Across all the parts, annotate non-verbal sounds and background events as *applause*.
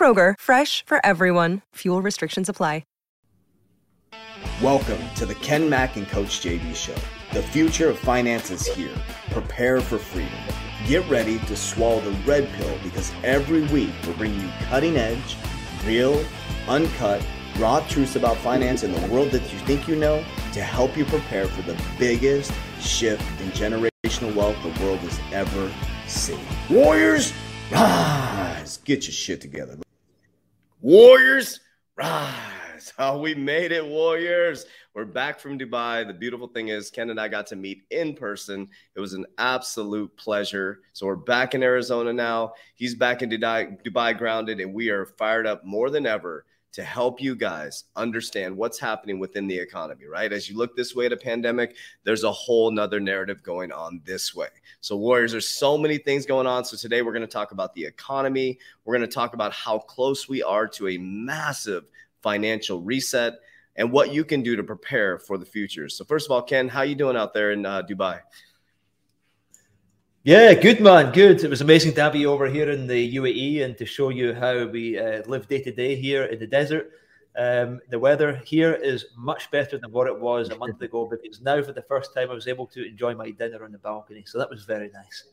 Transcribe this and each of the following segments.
Kroger, fresh for everyone. Fuel restrictions apply. Welcome to the Ken Mack and Coach JV Show. The future of finance is here. Prepare for freedom. Get ready to swallow the red pill because every week we're bringing you cutting edge, real, uncut, raw truths about finance in the world that you think you know to help you prepare for the biggest shift in generational wealth the world has ever seen. Warriors, rise! Get your shit together. Warriors, rise! *laughs* Oh, we made it, Warriors. We're back from Dubai. The beautiful thing is, Ken and I got to meet in person. It was an absolute pleasure. So we're back in Arizona now. He's back in Dubai, Dubai grounded, and we are fired up more than ever to help you guys understand what's happening within the economy, right? As you look this way at a pandemic, there's a whole nother narrative going on this way. So, Warriors, there's so many things going on. So, today we're going to talk about the economy. We're going to talk about how close we are to a massive financial reset and what you can do to prepare for the future. So first of all, Ken, how you doing out there in uh, Dubai? Yeah, good man, good. It was amazing to have you over here in the UAE and to show you how we uh, live day to day here in the desert. Um, the weather here is much better than what it was a month ago because now, for the first time, I was able to enjoy my dinner on the balcony. So that was very nice.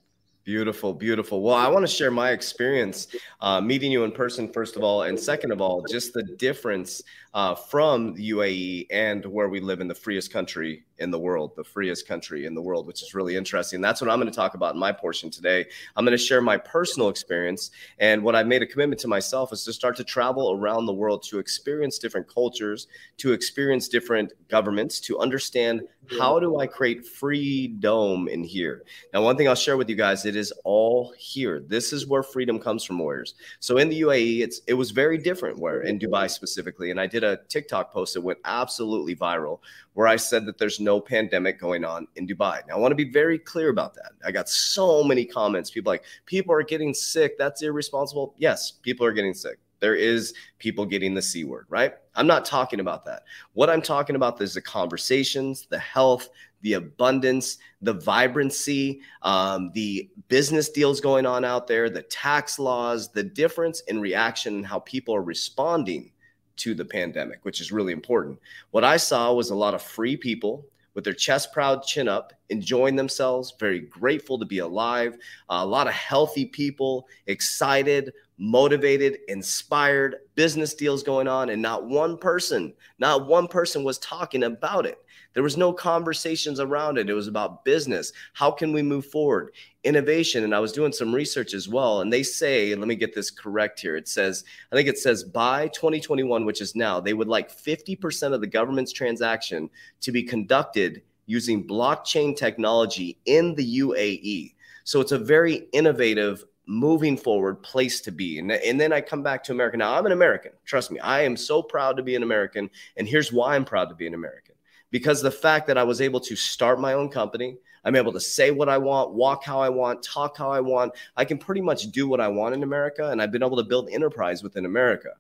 Beautiful, beautiful. Well, I want to share my experience uh, meeting you in person, first of all, and second of all, just the difference uh, from the UAE and where we live in the freest country in the world, the freest country in the world, which is really interesting. That's what I'm going to talk about in my portion today. I'm going to share my personal experience. And what I've made a commitment to myself is to start to travel around the world to experience different cultures, to experience different governments, to understand how do I create freedom in here. Now, one thing I'll share with you guys, it is all here. This is where freedom comes from, warriors. So in the UAE, it's it was very different where in Dubai specifically. And I did a TikTok post that went absolutely viral where I said that there's no pandemic going on in Dubai. Now, I want to be very clear about that. I got so many comments. People like, people are getting sick. That's irresponsible. Yes, people are getting sick. There is people getting the C word, right? I'm not talking about that. What I'm talking about is the conversations, the health, the abundance, the vibrancy, um, the business deals going on out there, the tax laws, the difference in reaction and how people are responding to the pandemic, which is really important. What I saw was a lot of free people with their chest proud, chin up, enjoying themselves, very grateful to be alive. Uh, a lot of healthy people, excited, motivated, inspired, business deals going on, and not one person, not one person was talking about it. There was no conversations around it. It was about business. How can we move forward? Innovation. And I was doing some research as well. And they say, let me get this correct here. It says, I think it says by 2021, which is now, they would like 50% of the government's transaction to be conducted using blockchain technology in the UAE. So it's a very innovative moving forward place to be. And, and then I come back to America. Now, I'm an American. Trust me, I am so proud to be an American. And here's why I'm proud to be an American because the fact that I was able to start my own company, I'm able to say what I want, walk how I want, talk how I want. I can pretty much do what I want in America, and I've been able to build enterprise within America.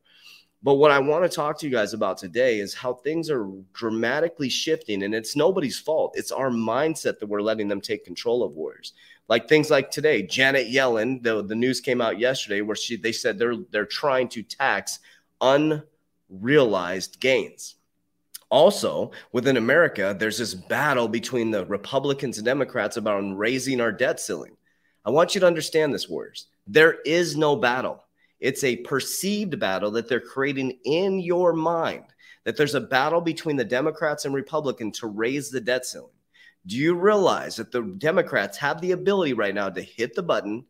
But what I want to talk to you guys about today is how things are dramatically shifting, and it's nobody's fault. It's our mindset that we're letting them take control of Warriors. Like things like today, Janet Yellen, the, the news came out yesterday where she they said they're they're trying to tax unrealized gains. Also, within America, there's this battle between the Republicans and Democrats about raising our debt ceiling. I want you to understand this, Warriors. There is no battle. It's a perceived battle that they're creating in your mind, that there's a battle between the Democrats and Republicans to raise the debt ceiling. Do you realize that the Democrats have the ability right now to hit the button,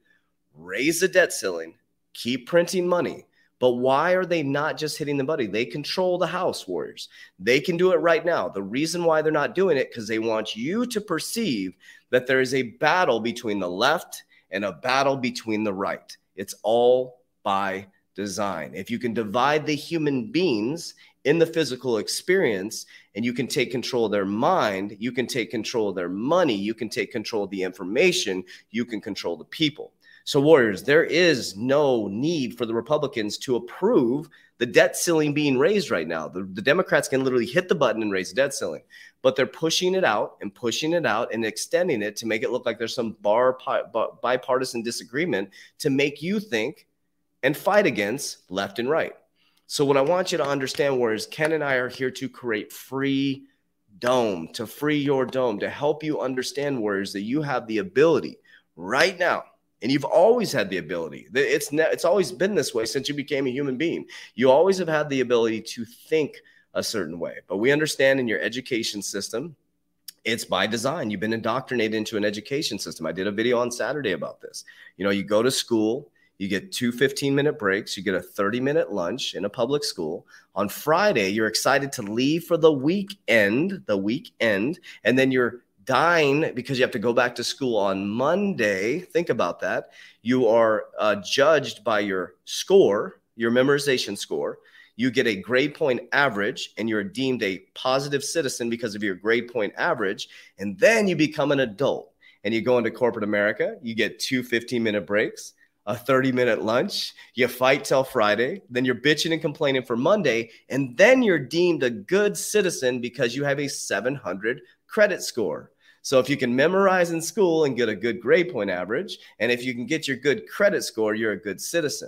raise the debt ceiling, keep printing money, but why are they not just hitting the buddy? They control the house, Warriors. They can do it right now. The reason why they're not doing it because they want you to perceive that there is a battle between the left and a battle between the right. It's all by design. If you can divide the human beings in the physical experience and you can take control of their mind, you can take control of their money, you can take control of the information, you can control the people. So, Warriors, there is no need for the Republicans to approve the debt ceiling being raised right now. The, the, Democrats can literally hit the button and raise the debt ceiling, but they're pushing it out and pushing it out and extending it to make it look like there's some bar, bipartisan disagreement to make you think and fight against left and right. So, what I want you to understand, Warriors, Ken and I are here to create free dome, to free your dome, to help you understand, Warriors, that you have the ability right now and you've always had the ability. It's ne- it's always been this way since you became a human being. You always have had the ability to think a certain way. But we understand in your education system it's by design. You've been indoctrinated into an education system. I did a video on saturday about this. You know you go to school you get two 15 minute breaks you get a 30 minute lunch in a public school. On friday you're excited to leave for the weekend the weekend and then you're dying because you have to go back to school on Monday. Think about that. You are uh, judged by your score, your memorization score. You get a grade point average and you're deemed a positive citizen because of your grade point average. And then you become an adult and you go into corporate America. You get two 15 minute breaks, a 30 minute lunch. You fight till Friday. Then you're bitching and complaining for Monday. And then you're deemed a good citizen because you have a 700 credit score. So if you can memorize in school and get a good grade point average, and if you can get your good credit score, you're a good citizen.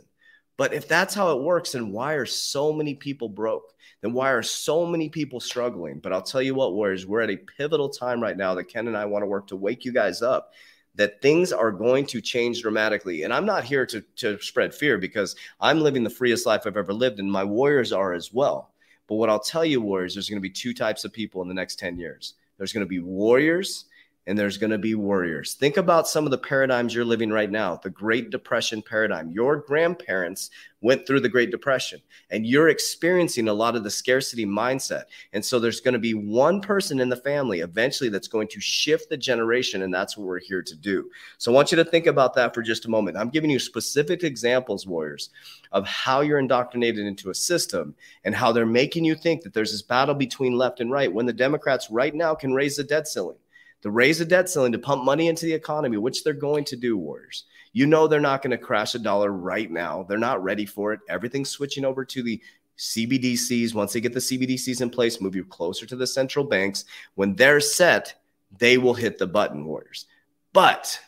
But if that's how it works, then why are so many people broke? Then why are so many people struggling? But I'll tell you what, Warriors, we're at a pivotal time right now that Ken and I want to work to wake you guys up that things are going to change dramatically. And I'm not here to, to spread fear because I'm living the freest life I've ever lived, and my Warriors are as well. But what I'll tell you, Warriors, there's going to be two types of people in the next 10 years. There's going to be warriors and there's going to be warriors. Think about some of the paradigms you're living right now, the Great Depression paradigm. Your grandparents went through the Great Depression and you're experiencing a lot of the scarcity mindset. And so there's going to be one person in the family eventually that's going to shift the generation. And that's what we're here to do. So I want you to think about that for just a moment. I'm giving you specific examples, warriors, of how you're indoctrinated into a system and how they're making you think that there's this battle between left and right when the Democrats right now can raise the debt ceiling to raise the debt ceiling to pump money into the economy, which they're going to do, Warriors. You know they're not going to crash a dollar right now. They're not ready for it. Everything's switching over to the CBDCs. Once they get the CBDCs in place, move you closer to the central banks. When they're set, they will hit the button, Warriors. But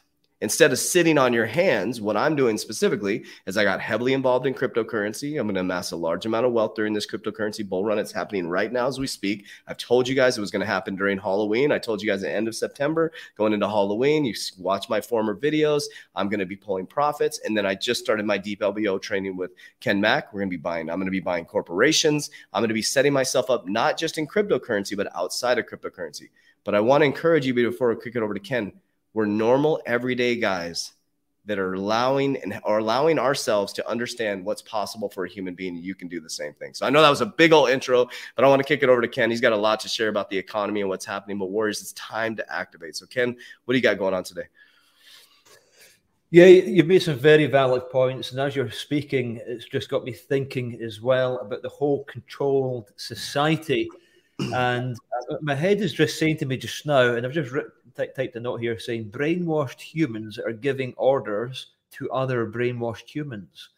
Instead of sitting on your hands, what I'm doing specifically is I got heavily involved in cryptocurrency. I'm going to amass a large amount of wealth during this cryptocurrency bull run. It's happening right now as we speak. I've told you guys it was going to happen during Halloween. I told you guys at the end of September, going into Halloween. You watch my former videos. I'm going to be pulling profits. And then I just started my deep LBO training with Ken Mack. We're going to be buying, I'm going to be buying corporations. I'm going to be setting myself up not just in cryptocurrency, but outside of cryptocurrency. But I want to encourage you before we kick it over to Ken we're normal, everyday guys that are allowing and are allowing ourselves to understand what's possible for a human being. You can do the same thing. So I know that was a big old intro, but I want to kick it over to Ken. He's got a lot to share about the economy and what's happening. But Warriors, it's time to activate. So Ken, what do you got going on today? Yeah, you've made some very valid points. And as you're speaking, it's just got me thinking as well about the whole controlled society. And uh, my head is just saying to me just now, and I've just typed a note here saying brainwashed humans are giving orders to other brainwashed humans.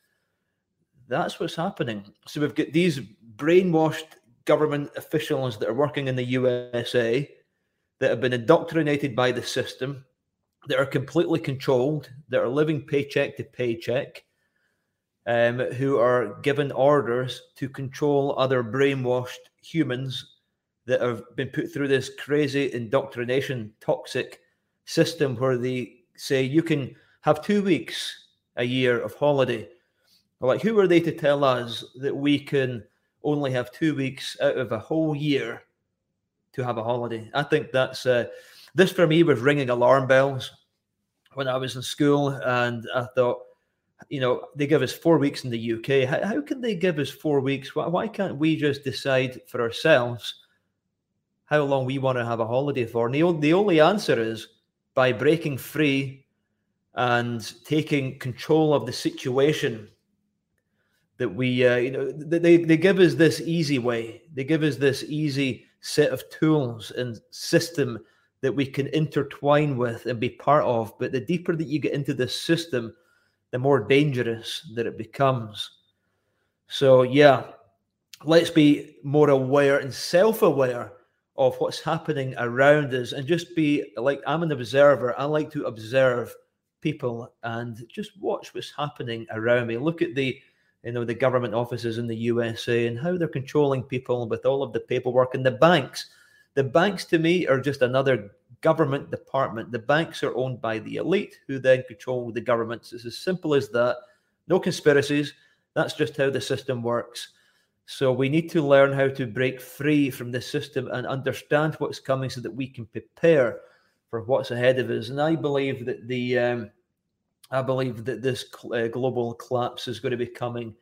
That's what's happening. So we've got these brainwashed government officials that are working in the USA that have been indoctrinated by the system, that are completely controlled, that are living paycheck to paycheck, um, who are given orders to control other brainwashed humans that have been put through this crazy indoctrination, toxic system where they say you can have two weeks a year of holiday. Like, who are they to tell us that we can only have two weeks out of a whole year to have a holiday? I think that's uh, this for me was ringing alarm bells when I was in school, and I thought, you know, they give us four weeks in the UK. How, how can they give us four weeks? Why, why can't we just decide for ourselves? How long we want to have a holiday for. And the, the only answer is by breaking free and taking control of the situation that we, uh, you know, they, they give us this easy way. They give us this easy set of tools and system that we can intertwine with and be part of. But the deeper that you get into this system, the more dangerous that it becomes. So, yeah, let's be more aware and self aware of what's happening around us and just be like I'm an observer. I like to observe people and just watch what's happening around me. Look at the you know the government offices in the USA and how they're controlling people with all of the paperwork and the banks. The banks to me are just another government department. The banks are owned by the elite who then control the governments. It's as simple as that. No conspiracies. That's just how the system works. So we need to learn how to break free from this system and understand what's coming so that we can prepare for what's ahead of us. And I believe that the um, I believe that this uh, global collapse is going to be coming.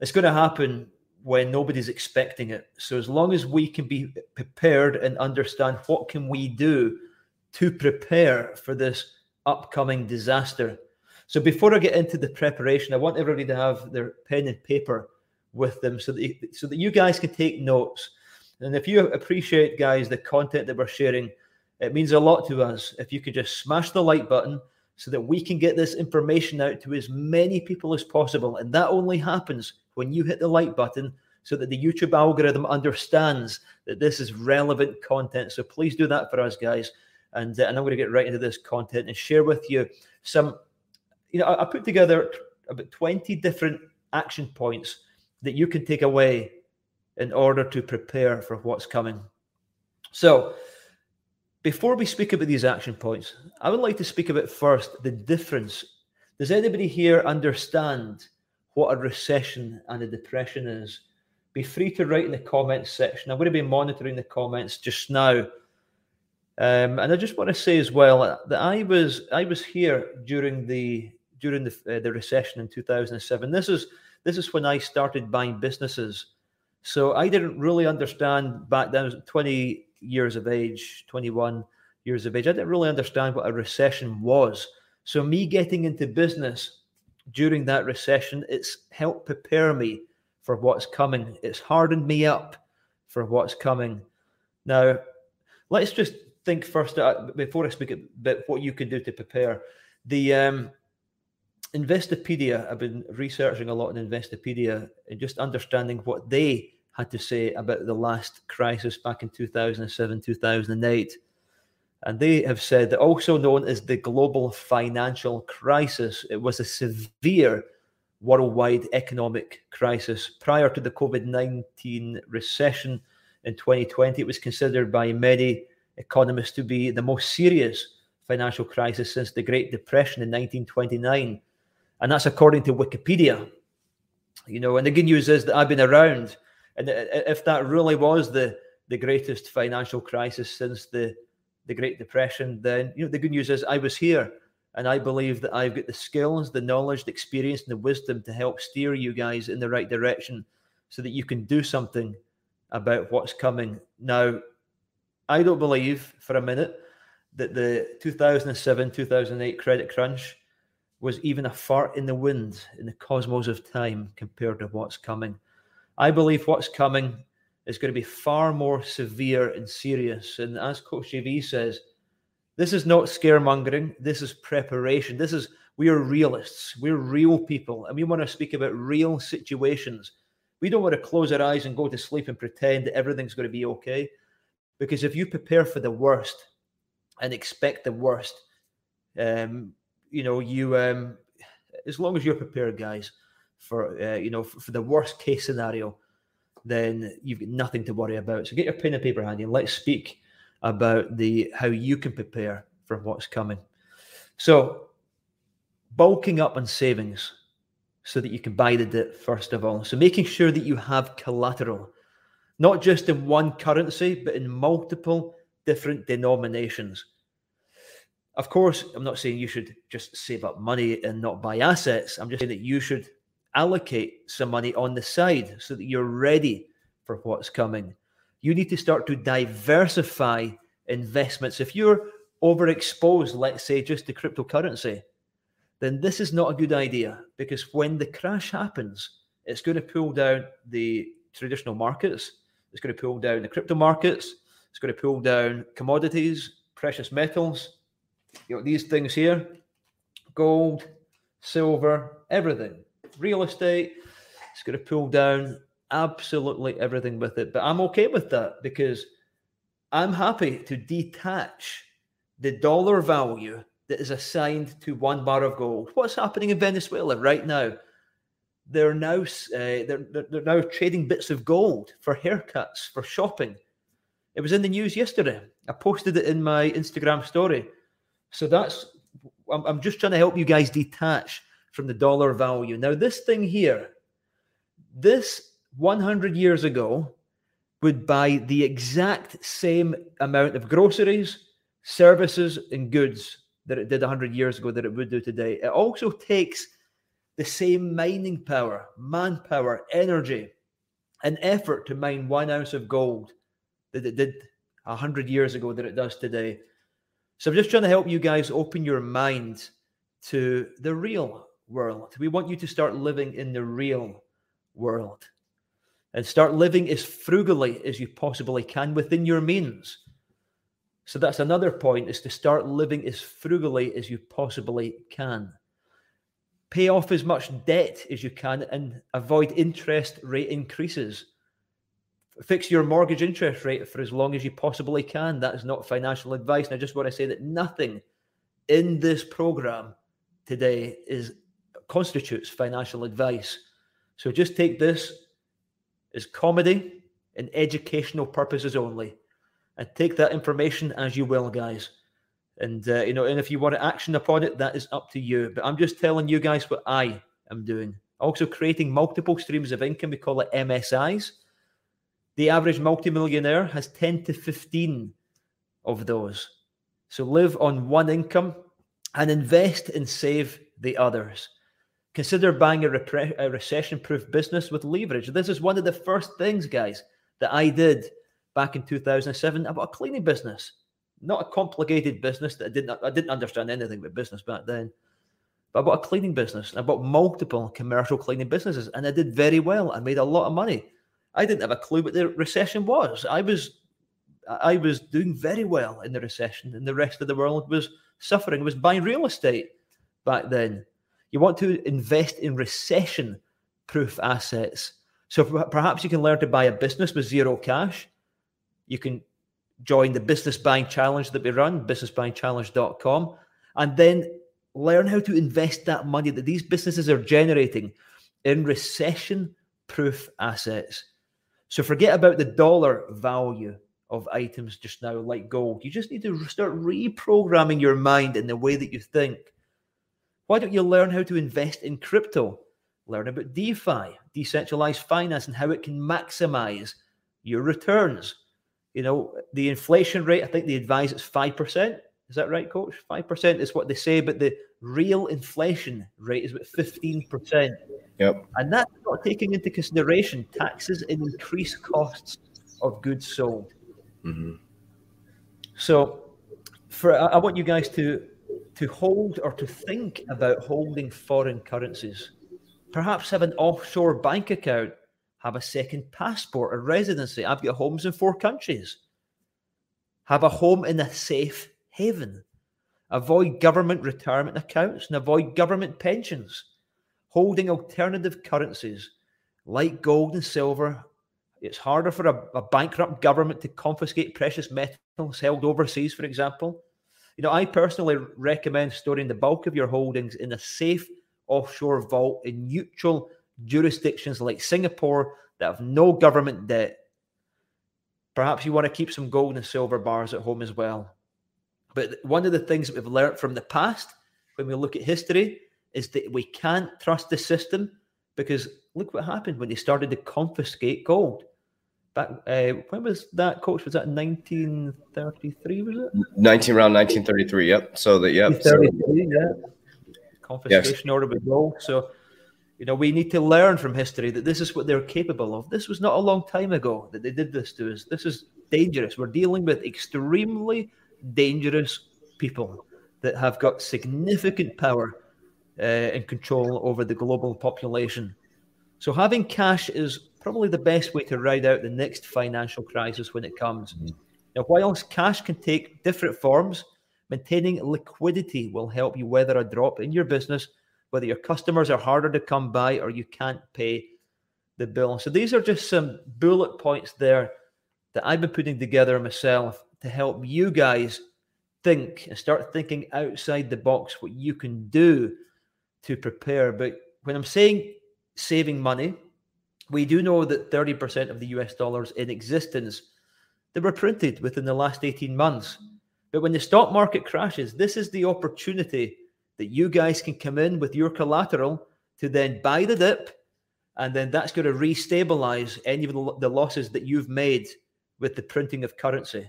It's going to happen when nobody's expecting it. So as long as we can be prepared and understand what can we do to prepare for this upcoming disaster. So before I get into the preparation, I want everybody to have their pen and paper with them so that you, so that you guys can take notes. And if you appreciate, guys, the content that we're sharing, it means a lot to us. If you could just smash the like button so that we can get this information out to as many people as possible. And that only happens when you hit the like button so that the YouTube algorithm understands that this is relevant content. So please do that for us, guys. And, uh, and I'm going to get right into this content and share with you some, you know, I, I put together about 20 different action points that you can take away in order to prepare for what's coming. So, before we speak about these action points, I would like to speak about first the difference. Does anybody here understand what a recession and a depression is? Be free to write in the comments section. I'm going to be monitoring the comments just now. Um, and I just want to say as well that I was I was here during the during the, uh, the recession in 2007. This is this is when I started buying businesses. So I didn't really understand back then, I was 20 years of age, 21 years of age. I didn't really understand what a recession was. So me getting into business during that recession, it's helped prepare me for what's coming. It's hardened me up for what's coming. Now, let's just think first uh, before I speak about what you can do to prepare. The um, Investopedia, I've been researching a lot in Investopedia and just understanding what they had to say about the last crisis back in 2007, 2008. And they have said that also known as the global financial crisis, it was a severe worldwide economic crisis. Prior to the COVID 19 recession in 2020, it was considered by many economists to be the most serious financial crisis since the Great Depression in 1929 and that's according to Wikipedia. You know, and the good news is that I've been around, and if that really was the the greatest financial crisis since the the Great Depression, then you know the good news is I was here, and I believe that I've got the skills, the knowledge, the experience, and the wisdom to help steer you guys in the right direction, so that you can do something about what's coming. Now, I don't believe for a minute that the 2007 2008 credit crunch was even a fart in the wind in the cosmos of time compared to what's coming. I believe what's coming is going to be far more severe and serious. And as Coach JV says, this is not scaremongering. This is preparation. This is, we are realists. We're real people. And we want to speak about real situations. We don't want to close our eyes and go to sleep and pretend that everything's going to be okay. Because if you prepare for the worst and expect the worst, um, you know, you um, as long as you're prepared, guys, for uh, you know for, for, the worst case scenario, then you've got nothing to worry about. So get your pen and paper handy and let's speak about the how you can prepare for what's coming. So bulking up on savings so that you can buy the dip first of all. So making sure that you have collateral, not just in one currency, but in multiple different denominations. Of course, I'm not saying you should just save up money and not buy assets. I'm just saying that you should allocate some money on the side so that you're ready for what's coming. You need to start to diversify investments. If you're overexposed, let's say, just to cryptocurrency, then this is not a good idea because when the crash happens, It's going to pull down the traditional markets. It's going to pull down the crypto markets. It's going to pull down commodities, precious metals. You know these things here: gold, silver, everything, real estate. It's going to pull down absolutely everything with it. But I'm okay with that because I'm happy to detach the dollar value that is assigned to one bar of gold. What's happening in Venezuela right now? They're now uh, they're, they're now trading bits of gold for haircuts, for shopping. It was in the news yesterday. I posted it in my Instagram story. So that's I'm, I'm just trying to help you guys detach from the dollar value. Now, this thing here, this 100 years ago would buy the exact same amount of groceries, services, and goods that it did 100 years ago that it would do today. It also takes the same mining power, manpower, energy, and effort to mine one ounce of gold that it did 100 years ago that it does today. So I'm just trying to help you guys open your mind to the real world. We want you to start living in the real world and start living as frugally as you possibly can within your means. So that's another point is to start living as frugally as you possibly can. Pay off as much debt as you can and avoid interest rate increases. Fix your mortgage interest rate for as long as you possibly can. That is not financial advice. And I just want to say that nothing in this program today is constitutes financial advice. So just take this as comedy and educational purposes only, and take that information as you will, guys. And uh, you know, and if you want to action upon it, that is up to you. But I'm just telling you guys what I am doing. Also, creating multiple streams of income. We call it MSIs. The average multimillionaire has 10 to 15 of those. So live on one income and invest and save the others. Consider buying a, repre- a recession proof business with leverage. This is one of the first things, guys, that I did back in 2007 about a cleaning business. Not a complicated business that I didn't I didn't understand anything about business back then. But I bought a cleaning business. I bought multiple commercial cleaning businesses and I did very well. I made a lot of money. I didn't have a clue what the recession was. I was I was doing very well in the recession, and the rest of the world was suffering. It was buying real estate back then. You want to invest in recession proof assets. So perhaps you can learn to buy a business with zero cash. You can join the business buying challenge that we run, businessbuyingchallenge.com, and then learn how to invest that money that these businesses are generating in recession proof assets. So forget about the dollar value of items just now, like gold. You just need to start reprogramming your mind in the way that you think. Why don't you learn how to invest in crypto? Learn about DeFi, decentralized finance, and how it can maximize your returns. You know, the inflation rate, I think they advise it's 5%. Is that right, coach? 5% is what they say, but the real inflation rate is about 15%. Yep. And that's not taking into consideration taxes and increased costs of goods sold. Mm-hmm. So, for I want you guys to to hold or to think about holding foreign currencies. Perhaps have an offshore bank account, have a second passport or residency. I've got homes in four countries. Have a home in a safe haven. Avoid government retirement accounts and avoid government pensions. Holding alternative currencies like gold and silver. It's harder for a, a bankrupt government to confiscate precious metals held overseas, for example. You know, I personally recommend storing the bulk of your holdings in a safe offshore vault in neutral jurisdictions like Singapore that have no government debt. Perhaps you want to keep some gold and silver bars at home as well. But one of the things that we've learned from the past when we look at history is that we can't trust the system because look what happened when they started to confiscate gold. Back uh, when was that coach? Was that 1933 was it? 19 around 1933 yep. So that yep so, yeah. Confiscation yes. order would go so you know we need to learn from history that this is what they're capable of. This was not a long time ago that they did this to us. This is dangerous. We're dealing with extremely dangerous people that have got significant power uh, and control over the global population So having cash is probably the best way to ride out the next financial crisis when it comes. Mm-hmm. Now, whilst cash can take different forms, maintaining liquidity will help you weather a drop in your business, whether your customers are harder to come by or you can't pay the bill. So these are just some bullet points there that I've been putting together myself to help you guys think and start thinking outside the box what you can do to prepare. But when I'm saying saving money. We do know that 30% of the US dollars in existence they were printed within the last 18 months. But when the stock market crashes, this is the opportunity that you guys can come in with your collateral to then buy the dip, and then that's going to restabilize any of the, the losses that you've made with the printing of currency.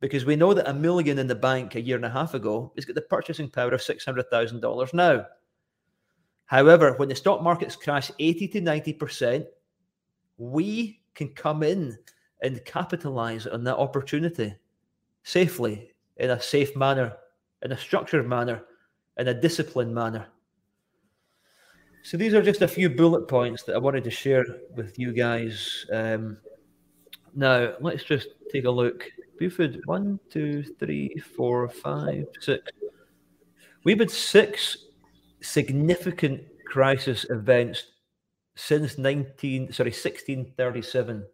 Because we know that a million in the bank a year and a half ago has got the purchasing power of $600,000 now. However, when the stock markets crash 80 to 90%, we can come in and capitalize on that opportunity safely, in a safe manner, in a structured manner, in a disciplined manner. So these are just a few bullet points that I wanted to share with you guys. Um, now, let's just take a look. Buford, one, two, three, four, five, six. We've had six significant crisis events since 19 sorry 1637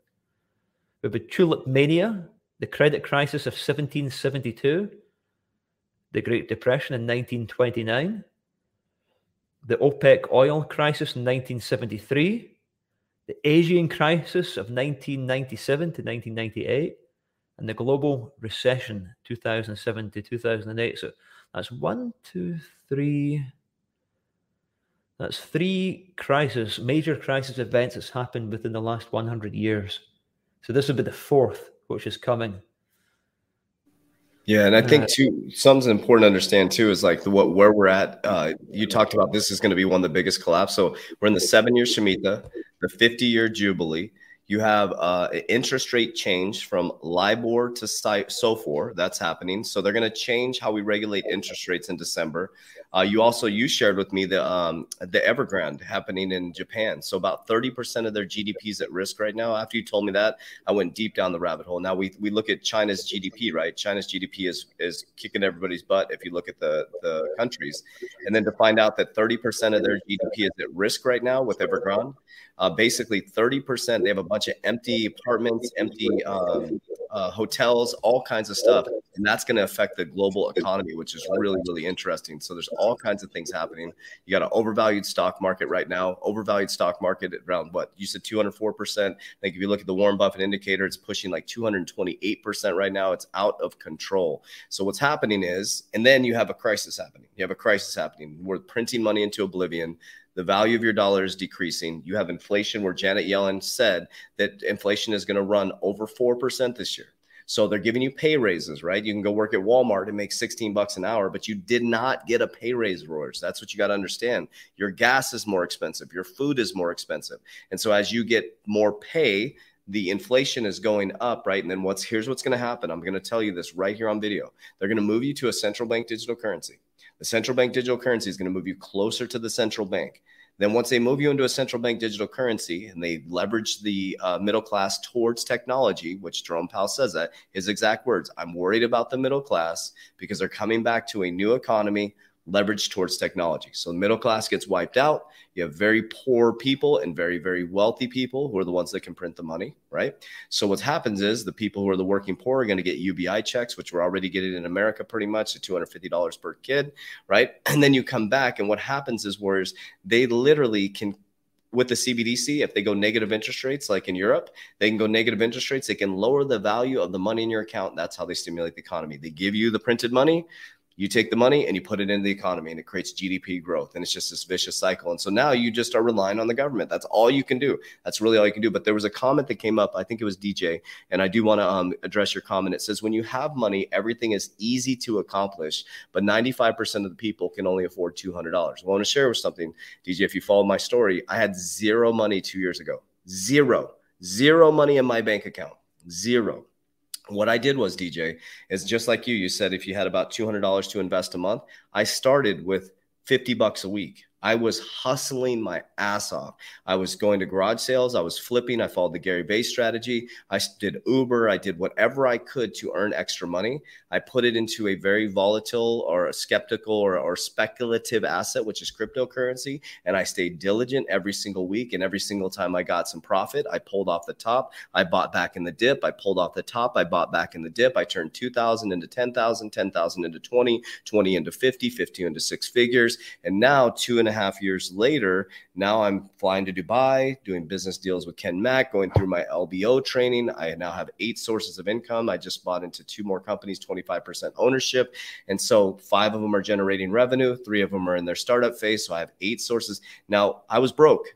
with the tulip mania the credit crisis of 1772 the great depression in 1929 the opec oil crisis in 1973 the asian crisis of 1997 to 1998 and the global recession 2007 to 2008 so that's one two three that's three crises, major crisis events that's happened within the last 100 years. So this will be the fourth, which is coming. Yeah, and I think too, something's important to understand too is like the, what where we're at. Uh, you talked about this is going to be one of the biggest collapse. So we're in the seven year Shemitah, the 50 year Jubilee. You have uh, interest rate change from LIBOR to SOFR. That's happening. So they're going to change how we regulate interest rates in December. Uh, you also you shared with me the um, the Evergrande happening in Japan. So about 30% of their GDP is at risk right now. After you told me that, I went deep down the rabbit hole. Now we, we look at China's GDP, right? China's GDP is is kicking everybody's butt if you look at the the countries, and then to find out that 30% of their GDP is at risk right now with Evergrande. Uh, basically, 30%. They have a bunch of empty apartments, empty um, uh, hotels, all kinds of stuff, and that's going to affect the global economy, which is really really interesting. So there's all kinds of things happening. You got an overvalued stock market right now, overvalued stock market around what you said 204 percent. Like if you look at the Warren Buffett indicator, it's pushing like 228 percent right now. It's out of control. So what's happening is, and then you have a crisis happening. You have a crisis happening. We're printing money into oblivion the value of your dollar is decreasing. You have inflation where Janet Yellen said that inflation is going to run over 4% this year. So they're giving you pay raises, right? You can go work at Walmart and make 16 bucks an hour, but you did not get a pay raise, Roars. That's what you got to understand. Your gas is more expensive, your food is more expensive. And so as you get more pay, the inflation is going up, right? And then what's here's what's going to happen. I'm going to tell you this right here on video. They're going to move you to a central bank digital currency. The central bank digital currency is going to move you closer to the central bank. Then once they move you into a central bank digital currency and they leverage the uh, middle class towards technology, which Jerome Powell says that his exact words, I'm worried about the middle class because they're coming back to a new economy leveraged towards technology. So the middle class gets wiped out. You have very poor people and very, very wealthy people who are the ones that can print the money, right? So what happens is the people who are the working poor are going to get UBI checks, which we're already getting in America pretty much at $250 per kid, right? *clears throat* And then you come back and what happens is whereas they literally can with the CBDC, if they go negative interest rates, like in Europe, they can go negative interest rates. They can lower the value of the money in your account. That's how they stimulate the economy. They give you the printed money. You take the money and you put it into the economy and it creates GDP growth. And it's just this vicious cycle. And so now you just are relying on the government. That's all you can do. That's really all you can do. But there was a comment that came up. I think it was DJ. And I do want to um, address your comment. It says, when you have money, everything is easy to accomplish, but 95% of the people can only afford $200. Well, I want to share with something, DJ. If you follow my story, I had zero money two years ago. Zero, zero money in my bank account. Zero what I did was DJ is just like you. You said if you had about two hundred dollars to invest a month, I started with fifty bucks a week. I was hustling my ass off. I was going to garage sales. I was flipping. I followed the Gary Vee strategy. I did Uber. I did whatever I could to earn extra money. I put it into a very volatile or a skeptical or, or speculative asset, which is cryptocurrency. And I stayed diligent every single week. And every single time I got some profit, I pulled off the top. I bought back in the dip. I pulled off the top. I bought back in the dip. I turned 2000 into 10,000, 10,000 into 20, 20 into 50, 50 into six figures. And now, two and half years later, now I'm flying to Dubai, doing business deals with Ken Mack, going through my LBO training. I now have eight sources of income. I just bought into two more companies, 25% ownership. And so five of them are generating revenue, three of them are in their startup phase. So I have eight sources. Now, I was broke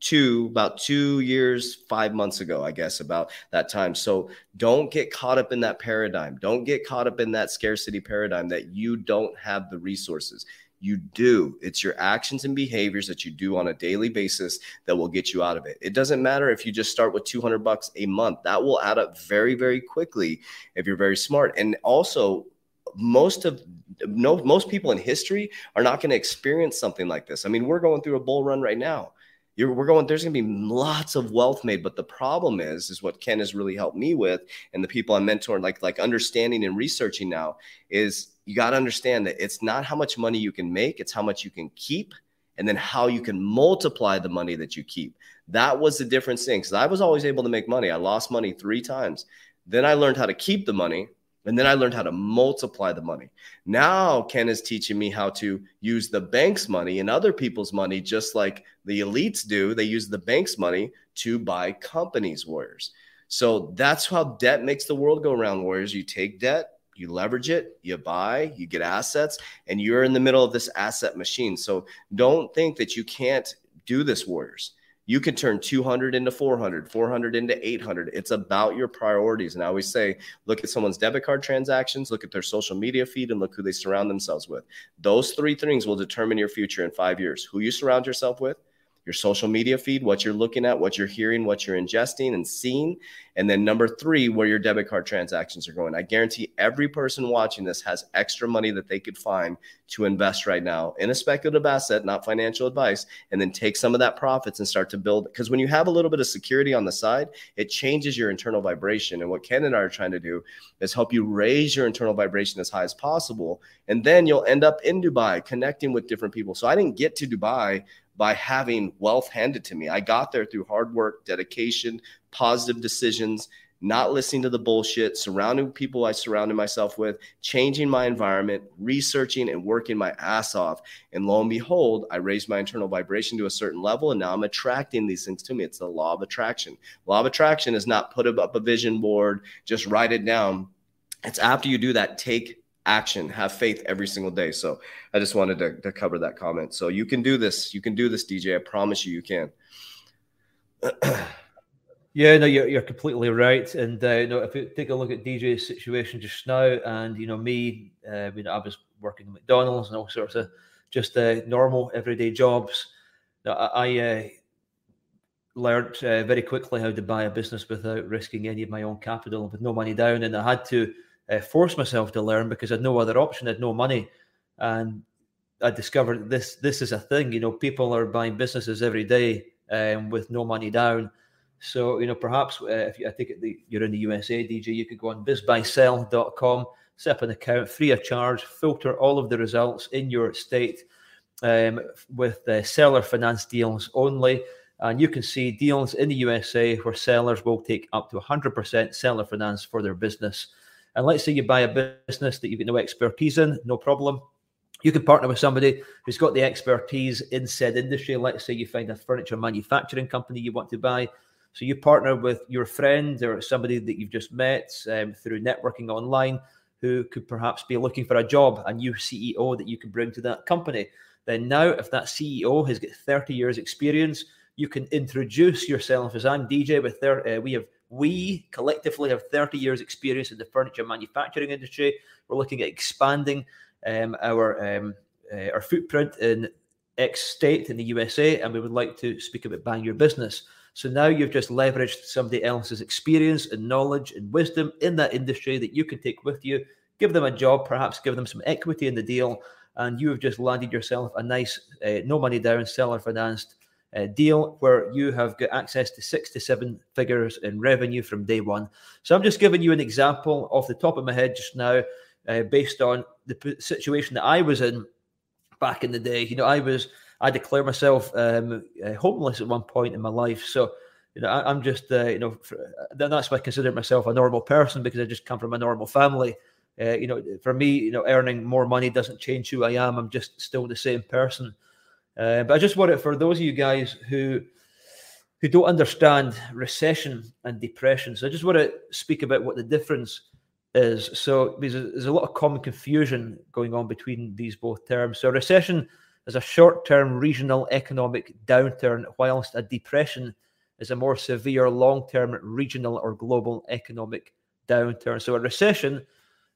two about two years five months ago i guess about that time so don't get caught up in that paradigm don't get caught up in that scarcity paradigm that you don't have the resources you do. It's your actions and behaviors that you do on a daily basis that will get you out of it. It doesn't matter if you just start with 200 bucks a month. That will add up very very quickly if you're very smart. And also most of no most people in history are not going to experience something like this. I mean we're going through a bull run right now. You're, we're going there's going to be lots of wealth made but the problem is is what ken has really helped me with and the people i'm mentoring like like understanding and researching now is you got to understand that it's not how much money you can make it's how much you can keep and then how you can multiply the money that you keep that was the difference thing because i was always able to make money i lost money three times then i learned how to keep the money and then I learned how to multiply the money. Now Ken is teaching me how to use the bank's money and other people's money, just like the elites do. They use the bank's money to buy companies, warriors. So that's how debt makes the world go around, warriors. You take debt, you leverage it, you buy, you get assets, and you're in the middle of this asset machine. So don't think that you can't do this, warriors. You can turn 200 into 400 400 into 800 it's about your priorities. And i always say look at someone's debit card transactions look at their social media feed and look who they surround themselves with. Those three things will determine your future in five years. Who you surround yourself with your social media feed, what you're looking at, what you're hearing, what you're ingesting and seeing. And then number three, where your debit card transactions are going. I guarantee every person watching this has extra money that they could find to invest right now in a speculative asset, not financial advice, and then take some of that profits and start to build. Because when you have a little bit of security on the side, it changes your internal vibration. And what Ken and I are trying to do is help you raise your internal vibration as high as possible. And then you'll end up in Dubai connecting with different people. So I didn't get to Dubai by having wealth handed to me. I got there through hard work, dedication, positive decisions, not listening to the bullshit, surrounding people I surrounded myself with, changing my environment, researching and working my ass off. And lo and behold, I raised my internal vibration to a certain level and now I'm attracting these things to me. It's the law of attraction. Law of attraction is not put up a vision board, just write it down. It's after you do that, take action have faith every single day. So i just wanted to, to cover that comment. So you can do this. You can do this dj i promise you you can. *clears throat* Yeah no you're, you're completely right. And uh, you know if you take a look at dj's situation just now and you know me uh, you know i was working at mcdonald's and all sorts of just uh, normal everyday jobs. I, I uh, learned uh, very quickly how to buy a business without risking any of my own capital with no money down. And i had to uh, force myself to learn because I had no other option. I had no money, and I discovered this. This is a thing. You know, people are buying businesses every day um, with no money down. So you know, perhaps uh, if you, I think you're in the USA, DJ, you could go on bizbuysell.com, set up an account free of charge, filter all of the results in your state um, with the seller finance deals only. And you can see deals in the USA where sellers will take up to 100% seller finance for their business. And let's say you buy a business that you've got no expertise in, no problem. You can partner with somebody who's got the expertise in said industry. Let's say you find a furniture manufacturing company you want to buy. So you partner with your friend or somebody that you've just met um, through networking online who could perhaps be looking for a job, a new CEO that you can bring to that company. Then now, if that CEO has got 30 years experience, you can introduce yourself as I'm DJ with their, uh, we have we collectively have 30 years experience in the furniture manufacturing industry. We're looking at expanding um, our um, uh, our footprint in X state in the USA, and we would like to speak about buying your business. So now you've just leveraged somebody else's experience and knowledge and wisdom in that industry that you can take with you, give them a job, perhaps give them some equity in the deal, and you have just landed yourself a nice, uh, no money down, seller financed uh, deal where you have got access to six to seven figures in revenue from day one. So I'm just giving you an example off the top of my head just now, uh, based on the situation that I was in back in the day. You know, I was I declare myself um, uh, homeless at one point in my life. So you know, I, am just uh, you know for, that's why I consider myself a normal person because I just come from a normal family. Uh, you know, for me, you know, earning more money doesn't change who I am. I'm just still the same person. Uh, but I just want it for those of you guys who who don't understand recession and depression. So I just want to speak about what the difference is. So there's a, there's a lot of common confusion going on between these both terms. So recession is a short-term regional economic downturn, whilst a depression is a more severe long-term regional or global economic downturn. So a recession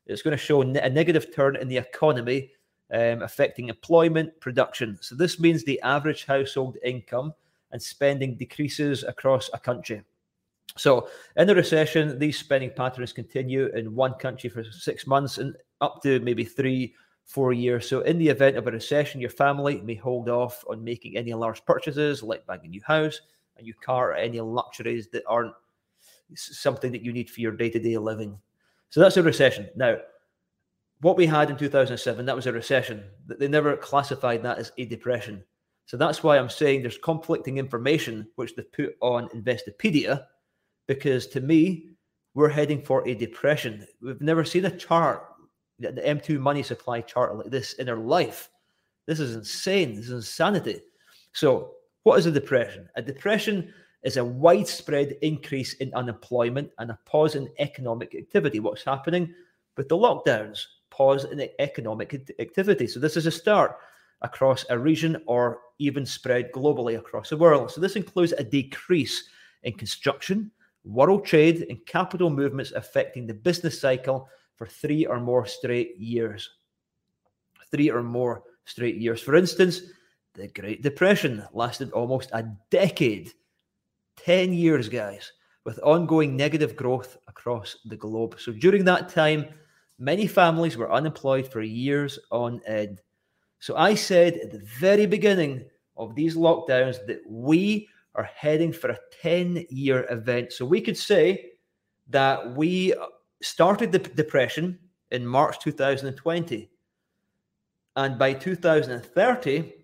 is going to show a negative turn in the economy um, affecting employment, production. So this means the average household income and spending decreases across a country. So in the recession, these spending patterns continue in one country for six months and up to maybe three, four years. So in the event of a recession, your family may hold off on making any large purchases like buying a new house, a new car, or any luxuries that aren't something that you need for your day-to-day living. So that's a recession. Now, what we had in 2007, that was a recession. They never classified that as a depression. So that's why I'm saying there's conflicting information which they put on Investopedia, because to me, we're heading for a depression. We've never seen a chart, the M2 money supply chart like this in our life. This is insane. This is insanity. So, what is a depression? A depression is a widespread increase in unemployment and a pause in economic activity. What's happening with the lockdowns? Pause in economic activity. So this is a start across a region or even spread globally across the world. So this includes a decrease in construction, world trade, and capital movements affecting the business cycle for three or more straight years. Three or more straight years. For instance, the Great Depression lasted almost a decade, 10 years, guys, with ongoing negative growth across the globe. So during that time, Many families were unemployed for years on end. So I said at the very beginning of these lockdowns that we are heading for a 10 year event. So we could say that we started the depression in March 2020. And by 2030,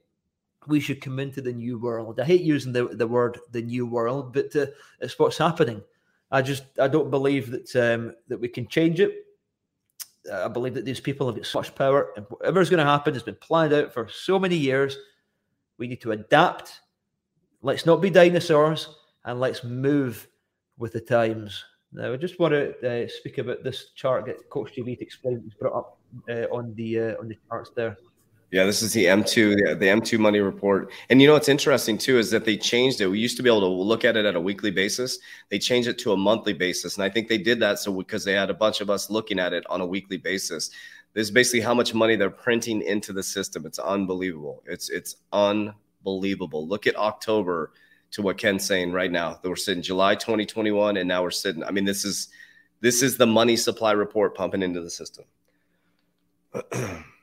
we should come into the new world. I hate using the, the word the new world, but uh, it's what's happening. I just I don't believe that um, that we can change it. I believe that these people have got so much power, and whatever's going to happen has been planned out for so many years. We need to adapt. Let's not be dinosaurs, and let's move with the times. Now, I just want to uh, speak about this chart that Coach TV explained, brought up uh, on the uh, on the charts there. Yeah, this is the M2, the M2 money report. And you know what's interesting too is that they changed it. We used to be able to look at it at a weekly basis. They changed it to a monthly basis. And I think they did that so because they had a bunch of us looking at it on a weekly basis. This is basically how much money they're printing into the system. It's unbelievable. It's it's unbelievable. Look at October to what Ken's saying right now. We're sitting July 2021 and now we're sitting I mean this is this is the money supply report pumping into the system. *clears throat*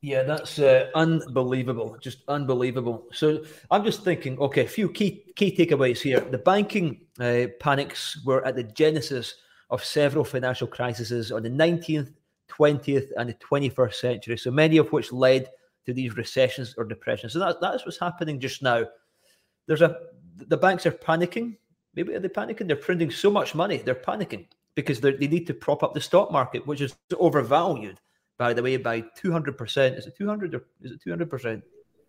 Yeah, that's uh, unbelievable, just unbelievable. So I'm just thinking, okay, a few key key takeaways here. The banking uh, panics were at the genesis of several financial crises on the 19th, 20th, and the 21st century. So many of which led to these recessions or depressions. So that, that's what's happening just now. There's a the banks are panicking. Maybe are they panicking? They're printing so much money. They're panicking because they need to prop up the stock market, which is overvalued by the way, by 200%. Is it 200 or is it 200%?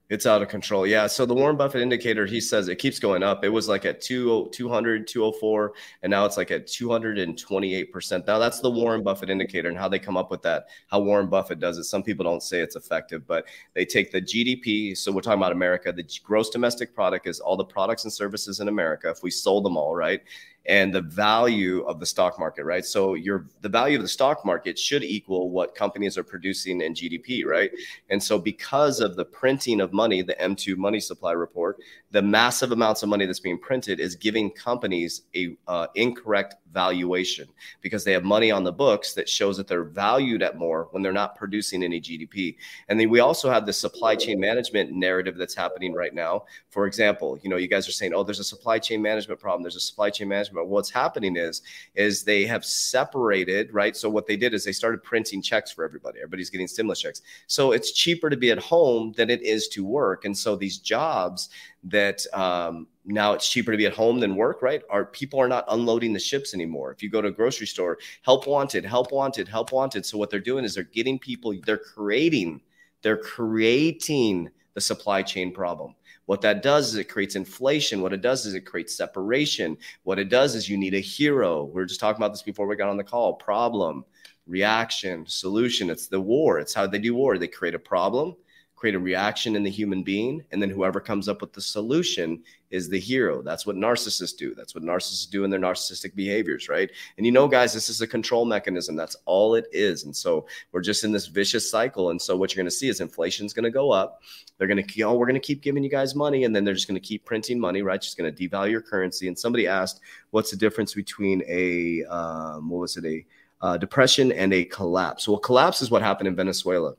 It's out of control. Yeah. So the Warren Buffett indicator, he says it keeps going up. It was like at 200, 204, and now it's like at 228%. Now that's the Warren Buffett indicator and how they come up with that, how Warren Buffett does it. Some people don't say it's effective, but they take the GDP. So we're talking about America. The gross domestic product is all the products and services in America. If we sold them all, right? And the value of the stock market, right? So your the value of the stock market should equal what companies are producing in GDP, right? And so because of the printing of money, the M2 money supply report, the massive amounts of money that's being printed is giving companies a uh, incorrect valuation because they have money on the books that shows that they're valued at more when they're not producing any GDP. And then we also have the supply chain management narrative that's happening right now. For example, you know, you guys are saying, "Oh, there's a supply chain management problem. There's a supply chain management but what's happening is is they have separated, right? So what they did is they started printing checks for everybody. Everybody's getting stimulus checks. So it's cheaper to be at home than it is to work. And so these jobs that um, now it's cheaper to be at home than work, right? Our people are not unloading the ships anymore. If you go to a grocery store, help wanted, help wanted, help wanted. So what they're doing is they're getting people, they're creating, they're creating the supply chain problem. What that does is it creates inflation. What it does is it creates separation. What it does is you need a hero. We were just talking about this before we got on the call. Problem, reaction, solution. It's the war. It's how they do war. They create a problem create a reaction in the human being and then whoever comes up with the solution is the hero. That's what narcissists do. That's what narcissists do in their narcissistic behaviors right? And you know guys this is a control mechanism. That's all it is. And so we're just in this vicious cycle. And so what you're going to see is inflation's going to go up. They're going to oh we're going to keep giving you guys money and then they're just going to keep printing money right? Just going to devalue your currency. And somebody asked what's the difference between a um, what was it a uh, depression and a collapse? Well collapse is what happened in venezuela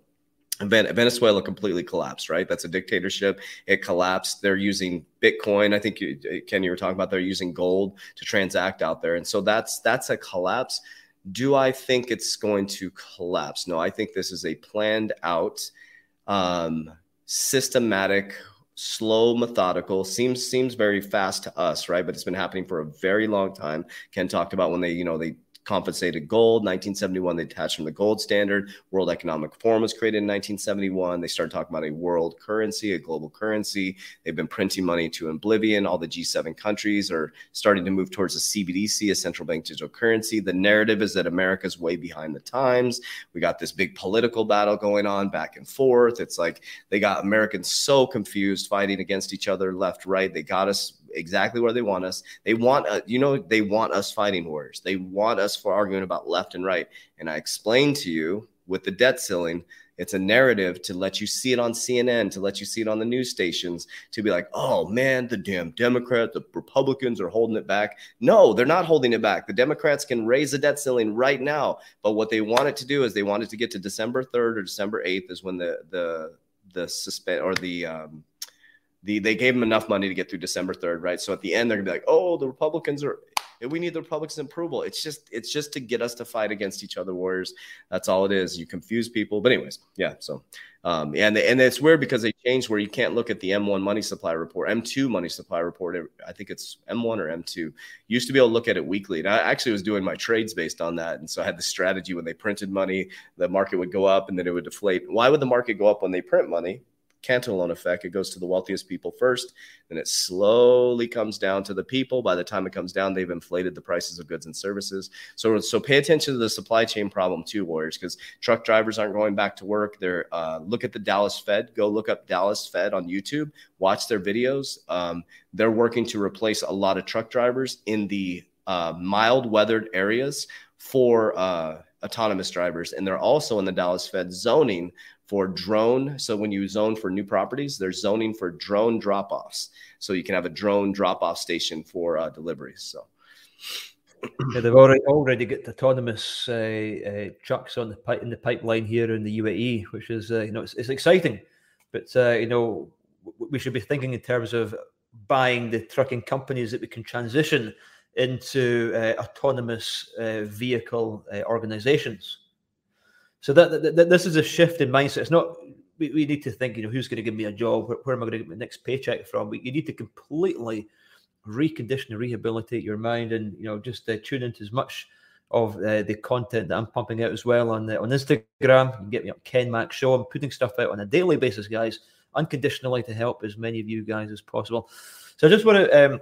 Venezuela completely collapsed, right? That's a dictatorship. It collapsed. They're using Bitcoin. I think you, Ken, you were talking about they're using gold to transact out there, and so that's that's a collapse. Do I think it's going to collapse? No, I think this is a planned out, um, systematic, slow, methodical. Seems seems very fast to us, right? But it's been happening for a very long time. Ken talked about when they, you know, they compensated gold. 1971, they detached from the gold standard. World Economic Forum was created in 1971. They started talking about a world currency, a global currency. They've been printing money to oblivion. All the G7 countries are starting to move towards a CBDC, a central bank digital currency. The narrative is that America's way behind the times. We got this big political battle going on back and forth. It's like they got Americans so confused, fighting against each other left, right. They got us exactly where they want us. They want, uh, you know, they want us fighting wars. They want us for arguing about left and right. And I explained to you with the debt ceiling, it's a narrative to let you see it on CNN, to let you see it on the news stations, to be like, oh man, the damn Democrat, the Republicans are holding it back. No, they're not holding it back. The Democrats can raise the debt ceiling right now. But what they want it to do is they want it to get to December 3rd or December 8th is when the the the suspend or the um, the they gave them enough money to get through December 3rd, right? So at the end, they're gonna be like, oh, the Republicans are we need the Republicans' approval. It's just it's just to get us to fight against each other, warriors. That's all it is. You confuse people. But anyways, yeah. So um, and and it's weird because they changed where you can't look at the M1 money supply report, M2 money supply report. I think it's M1 or M2. used to be able to look at it weekly, and I actually was doing my trades based on that. And so I had the strategy when they printed money, the market would go up and then it would deflate. Why would the market go up when they print money? Cantillon effect. It goes to the wealthiest people first, then it slowly comes down to the people. By the time it comes down, they've inflated the prices of goods and services. So, so pay attention to the supply chain problem too, warriors, because truck drivers aren't going back to work. They're uh, look at the Dallas Fed. Go look up Dallas Fed on YouTube. Watch their videos. Um, they're working to replace a lot of truck drivers in the uh, mild weathered areas for uh, autonomous drivers, and they're also in the Dallas Fed zoning for drone. So when you zone for new properties, there's zoning for drone drop offs. So you can have a drone drop off station for uh, deliveries. So. Yeah, they've already already got autonomous uh, uh, trucks on the in the pipeline here in the UAE, which is uh, you know it's, it's exciting, but uh, you know we should be thinking in terms of buying the trucking companies that we can transition into uh, autonomous vehicle organizations. So that, that, that, this is a shift in mindset. It's not we, we need to think, you know, who's going to give me a job? Where, where am I going to get my next paycheck from? We, you need to completely recondition and rehabilitate your mind, and you know, just uh, tune into as much of uh, the content that I'm pumping out as well on the, on Instagram. You can get me up Ken Max Show. I'm putting stuff out on a daily basis, guys, unconditionally to help as many of you guys as possible. So I just want to um,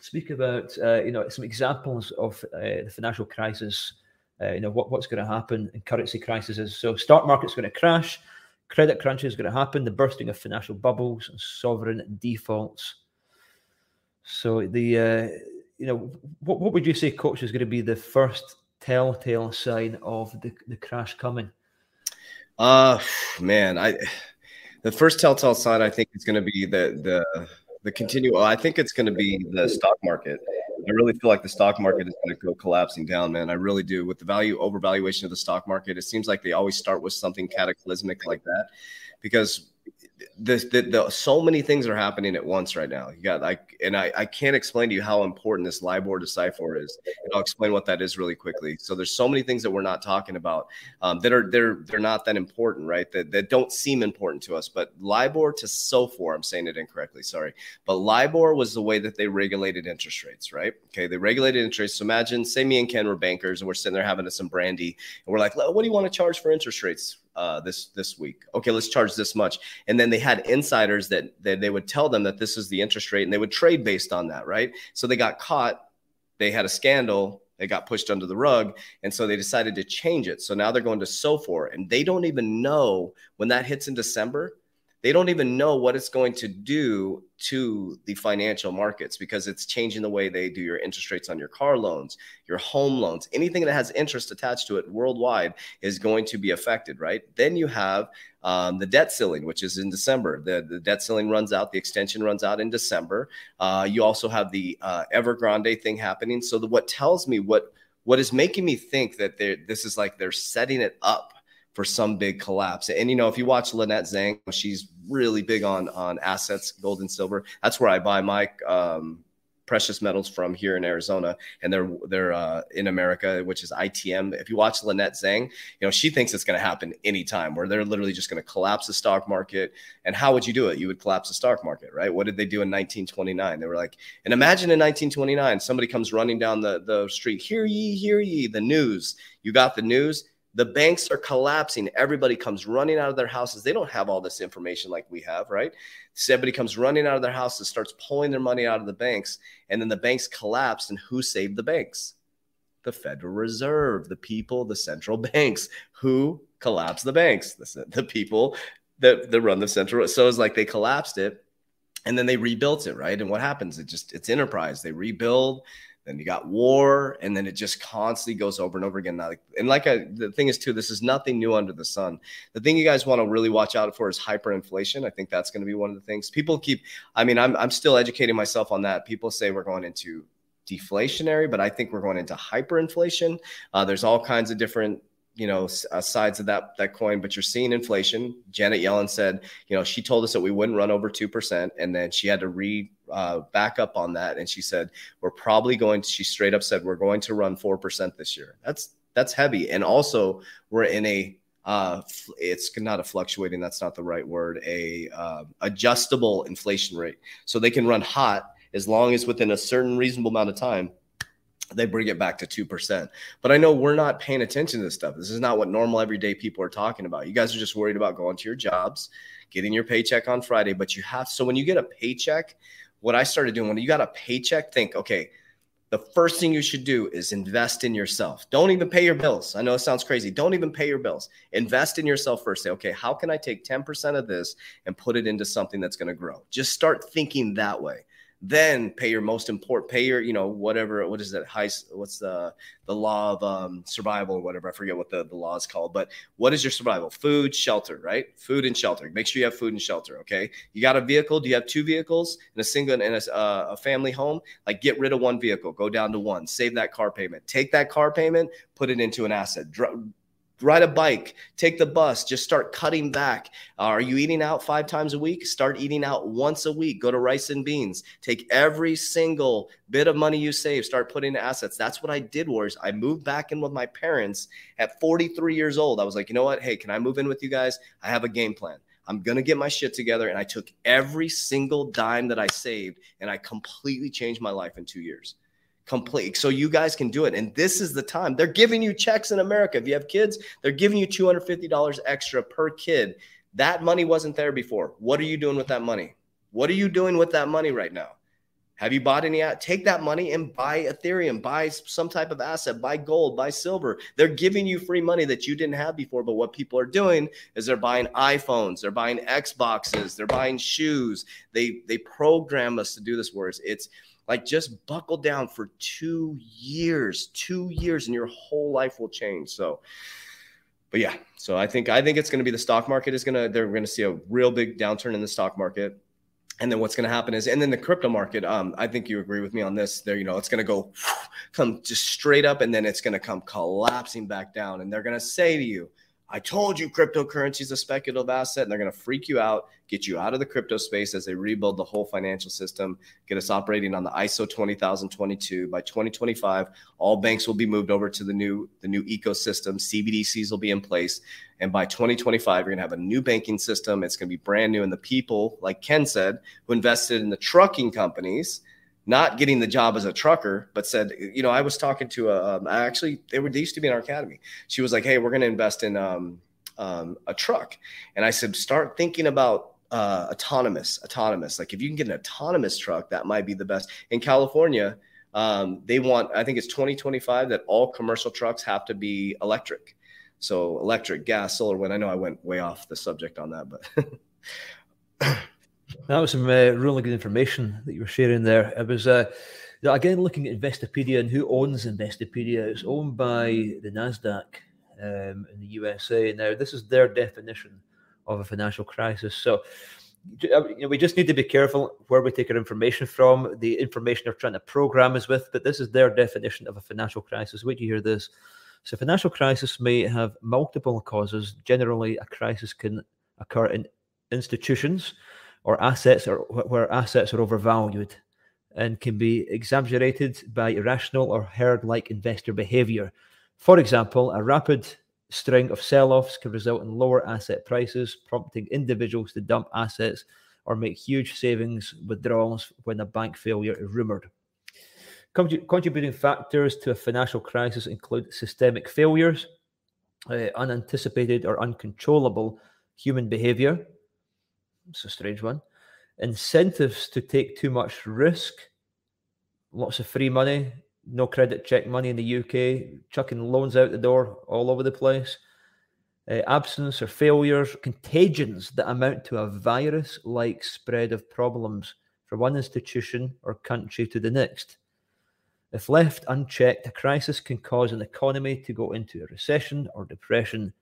speak about uh, you know some examples of uh, the financial crisis uh, you know what, what's going to happen in currency crises. So stock market's going to crash, credit crunch is going to happen, the bursting of financial bubbles and sovereign defaults. So the uh, you know, what, what would you say, coach, is going to be the first telltale sign of the, the crash coming? Uh, man, I the first telltale sign I think is going to be the the the continue. I think it's going to be the stock market. I really feel like the stock market is going to go collapsing down, man. I really do. With the value overvaluation of the stock market, it seems like they always start with something cataclysmic like that, because the, the, the, so many things are happening at once right now. You got like, and I, I can't explain to you how important this LIBOR to SOFR is. And I'll explain what that is really quickly. So there's so many things that we're not talking about um, that are they're they're not that important, right? That that don't seem important to us. But LIBOR to SOFR, I'm saying it incorrectly, sorry. But LIBOR was the way that they regulated interest rates, right? Okay, they regulated interest rates. So imagine, say me and Ken were bankers and we're sitting there having some brandy, and we're like, what do you want to charge for interest rates? Uh, this this week. Okay, let's charge this much. And then they had insiders that, that they would tell them that this is the interest rate, and they would trade based on that, right? So they got caught. They had a scandal. They got pushed under the rug, and so they decided to change it. So now they're going to SOFR, and they don't even know when that hits in December they don't even know what it's going to do to the financial markets because it's changing the way they do your interest rates on your car loans, your home loans, anything that has interest attached to it worldwide is going to be affected, right? Then you have um, the debt ceiling, which is in December. The, the debt ceiling runs out, the extension runs out in December. Uh, you also have the uh, Evergrande thing happening. So the, what tells me what what is making me think that this is like they're setting it up for some big collapse. And you know, if you watch Lynette Zang, she's really big on on assets, gold and silver. That's where I buy my um, precious metals from here in Arizona, and they're they're uh, in America, which is ITM. If you watch Lynette Zang, you know she thinks it's going to happen anytime, where they're literally just going to collapse the stock market. And how would you do it? You would collapse the stock market, right? What did they do in 1929? They were like, and imagine in 1929, somebody comes running down the the street, hear ye, hear ye, the news. You got the news the banks are collapsing. Everybody comes running out of their houses. They don't have all this information like we have, right? So everybody comes running out of their houses, starts pulling their money out of the banks, and then the banks collapse. And who saved the banks? The Federal Reserve, the people, the central *laughs* banks. Who collapsed the banks? The, the people that, that run the central. So it's like they collapsed it and then they rebuilt it, right? And what happens? It just, it's enterprise. They rebuild then you got war, and then it just constantly goes over and over again. And like I, the thing is too, this is nothing new under the sun. The thing you guys want to really watch out for is hyperinflation. I think that's going to be one of the things people keep. I mean, I'm I'm still educating myself on that. People say we're going into deflationary, but I think we're going into hyperinflation. Uh, there's all kinds of different you know uh, sides of that that coin but you're seeing inflation. Janet yellen said you know she told us that we wouldn't run over 2% and then she had to re uh, back up on that and she said we're probably going to she straight up said we're going to run 4% this year. That's that's heavy. And also we're in a uh, it's not a fluctuating that's not the right word a uh, adjustable inflation rate. So they can run hot as long as within a certain reasonable amount of time they bring it back to 2%. But I know we're not paying attention to this stuff. This is not what normal everyday people are talking about. You guys are just worried about going to your jobs, getting your paycheck on Friday, but you have so when you get a paycheck, what I started doing when you got a paycheck, think, okay, the first thing you should do is invest in yourself. Don't even pay your bills. I know it sounds crazy. Don't even pay your bills. Invest in yourself first. Say, okay, how can I take 10% of this and put it into something that's going to grow? Just start thinking that way then pay your most important pay your you know whatever what is that high what's the the law of um, survival or whatever i forget what the, the law is called but what is your survival? Food shelter right? Food and shelter. Make sure you have food and shelter okay? You got a vehicle do you have two vehicles in a single in a, uh, a family home? Like get rid of one vehicle go down to one save that car payment. Take that car payment put it into an asset. Dr- ride a bike, take the bus, just start cutting back. Uh, are you eating out five times a week? Start eating out once a week. Go to rice and beans. Take every single bit of money you save, start putting in assets. That's what I did, Warriors. I moved back in with my parents at 43 years old. I was like, you know what? Hey, can I move in with you guys? I have a game plan. I'm going to get my shit together. And I took every single dime that I saved and I completely changed my life in two years complete. So you guys can do it. And this is the time. They're giving you checks in America. If you have kids, they're giving you $250 extra per kid. That money wasn't there before. What are you doing with that money? What are you doing with that money right now? Have you bought any? Take that money and buy Ethereum, buy some type of asset, buy gold, buy silver. They're giving you free money that you didn't have before. But what people are doing is they're buying iPhones, they're buying Xboxes, they're buying shoes. They they program us to do this. Whereas it's like just buckle down for two years, two years, and your whole life will change. So but yeah, so I think I think it's going to be the stock market is going to they're going to see a real big downturn in the stock market. And then what's going to happen is and then the crypto market um, i think you agree with me on this there you know it's going to go come just straight up and then it's going to come collapsing back down. And they're going to say to you I told you cryptocurrency is a speculative asset, and they're going to freak you out, get you out of the crypto space as they rebuild the whole financial system, get us operating on the ISO 20022. By 2025, all banks will be moved over to the new the new ecosystem. CBDCs will be in place, and by 2025, you're going to have a new banking system. It's going to be brand new, and the people, like Ken said, who invested in the trucking companies not getting the job as a trucker, but said, you know, I was talking to a, um, actually, they were, they used to be in our academy. She was like, Hey, we're going to invest in um, um, a truck. And I said, start thinking about uh, autonomous, autonomous. Like if you can get an autonomous truck, that might be the best. In California, um, they want, I think it's 2025 that all commercial trucks have to be electric. So electric, gas, solar, wind. I know I went way off the subject on that, but *laughs* That was some uh, really good information that you were sharing there. It was uh, again looking at Investopedia and who owns Investopedia. It's owned by the Nasdaq um, in the USA. Now, this is their definition of a financial crisis. So, uh, you know, we just need to be careful where we take our information from. The information they're trying to program us with, but this is their definition of a financial crisis. Wait you hear this. So, financial crisis may have multiple causes. Generally, a crisis can occur in institutions or assets or where assets are overvalued and can be exaggerated by irrational or herd like investor behavior. For example, a rapid string of sell offs can result in lower asset prices, prompting individuals to dump assets or make huge savings withdrawals when a bank failure is rumored. Contributing factors to a financial crisis include systemic failures, uh, unanticipated or uncontrollable human behavior, it's a strange one. Incentives to take too much risk. Lots of free money, no credit check money in the UK, chucking loans out the door all over the place. Uh, absence or failures, contagions that amount to a virus like spread of problems from one institution or country to the next. If left unchecked, a crisis can cause an economy to go into a recession or depression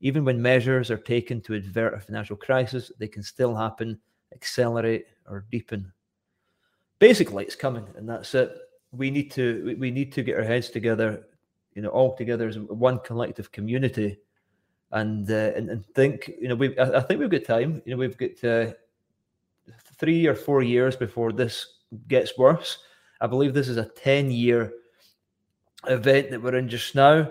even when measures are taken to avert a financial crisis, they can still happen, accelerate, or deepen. Basically, it's coming, and that's it. We need to we need to get our heads together, you know, all together as one collective community, and uh, and, and think. You know, we I, think we've got time. You know, we've got uh, three or four years before this gets worse. I believe this is a ten year event that we're in just now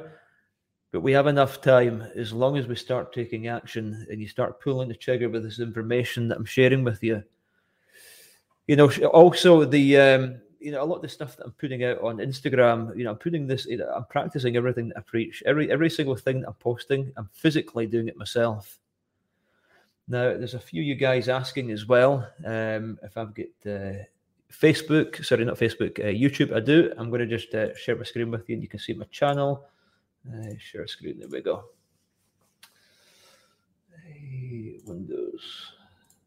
but we have enough time as long as we start taking action and you start pulling the trigger with this information that I'm sharing with you. You know, also the um, you know a lot of the stuff that I'm putting out on Instagram. You know, I'm putting this. You know, I'm practicing everything that I preach. Every every single thing that I'm posting, I'm physically doing it myself. Now, there's a few you guys asking as well um, if I've got uh, Facebook. Sorry, not Facebook. Uh, YouTube. I do. I'm going to just uh, share my screen with you, and you can see my channel. Uh, share screen. There we go. Windows.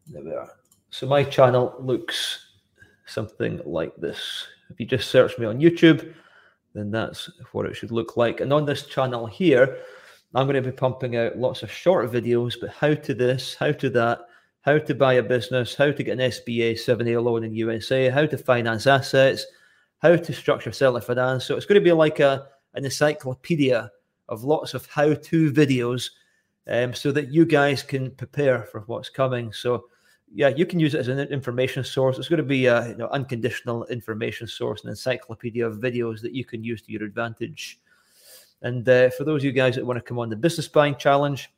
There we are. So my channel looks something like this. If you just search me on YouTube, then that's what it should look like. And on this channel here, I'm going to be pumping out lots of short videos, but how to this, how to that, how to buy a business, how to get an SBA 7A loan in USA, how to finance assets, how to structure seller finance. So it's going to be like a an encyclopedia of lots of how to videos um, so that you guys can prepare for what's coming. So, yeah, you can use it as an information source. It's going to be a you know, unconditional information source, an encyclopedia of videos that you can use to your advantage. And uh, for those of you guys that want to come on the Business Buying Challenge,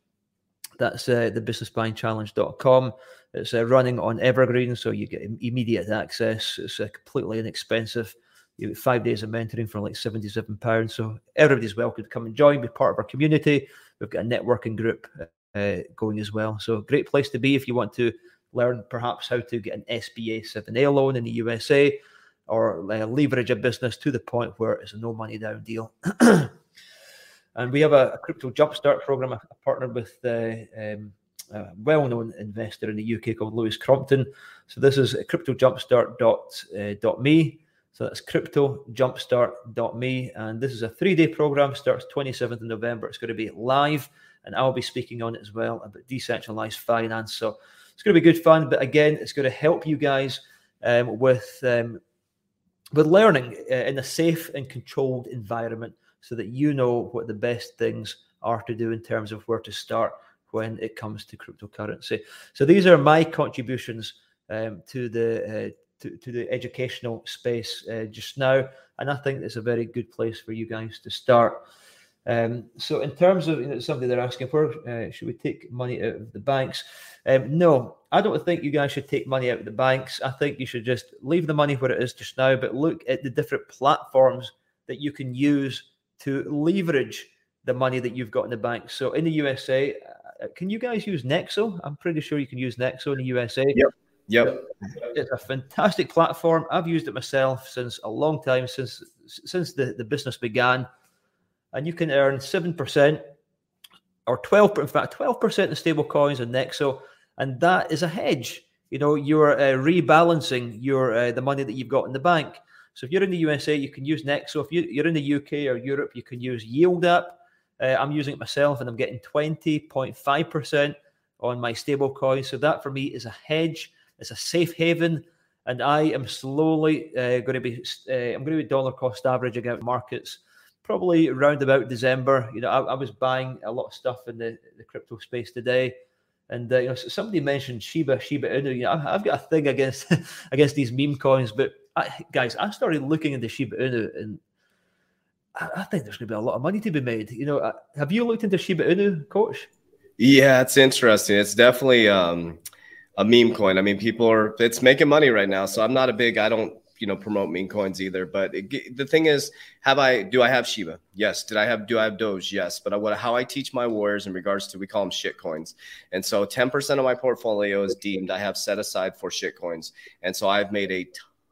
that's uh, the businessbuyingchallenge.com. It's uh, running on Evergreen, so you get immediate access. It's uh, completely inexpensive. You five days of mentoring for like £77. So everybody's welcome to come and join, be part of our community. We've got a networking group uh, going as well. So great place to be if you want to learn perhaps how to get an SBA 7A loan in the USA. or uh, leverage a business to the point where it's a no money down deal. *clears throat* and we have a, a, crypto jumpstart program. I, partnered with uh, um, a well-known investor in the UK called Lewis Crompton. So this is cryptojumpstart.me. So that's cryptojumpstart.me. And this is a three-day program, starts 27th of November. It's going to be live, and I'll be speaking on it as well about decentralized finance. So it's going to be good fun. But again, it's going to help you guys um, with um, with learning uh, in a safe and controlled environment so that you know what the best things are to do in terms of where to start when it comes to cryptocurrency. So these are my contributions um, to the uh, to, to, the educational space uh, just now, and I think it's a very good place for you guys to start. Um, so, in terms of you know, something they're asking for, uh, should we take money out of the banks? Um, no, I don't think you guys should take money out of the banks. I think you should just leave the money where it is just now, but look at the different platforms that you can use to leverage the money that you've got in the bank. So, in the USA, uh, can you guys use Nexo? I'm pretty sure you can use Nexo in the USA. Yep. Yep. It's a fantastic platform. I've used it myself since a long time, since since the, the business began. And you can earn 7% or 12 in fact 12% in stable coins and nexo. And that is a hedge. You know you're uh, rebalancing your uh, the money that you've got in the bank. So if you're in the usa you can use nexo. If you, are in the uk or europe you can use YIELD App. Uh, i'm using it myself and i'm getting 20.5% on my stable coin so that for me is a hedge it's a safe haven and i am slowly uh, going to be uh, i'm going to be dollar cost averaging out markets probably around about December. You know, I, I, was buying a lot of stuff in the, the crypto space today. And uh, you know, somebody mentioned Shiba, Shiba Inu. You know, I've, got a thing against *laughs* against these meme coins, but I, guys, I started looking into Shiba Inu, and I, I think there's going to be a lot of money to be made. You know, uh, have you looked into Shiba Inu, Coach? Yeah, it's interesting. It's definitely um, a meme coin. I mean, people are it's making money right now. So I'm not a big. I don't you know promote meme coins either. But it, the thing is, have I do I have Shiba? Yes. Did I have do I have Doge? Yes. But I, what how I teach my warriors in regards to we call them shit coins, and so ten percent of my portfolio is deemed I have set aside for shit coins, and so I've made a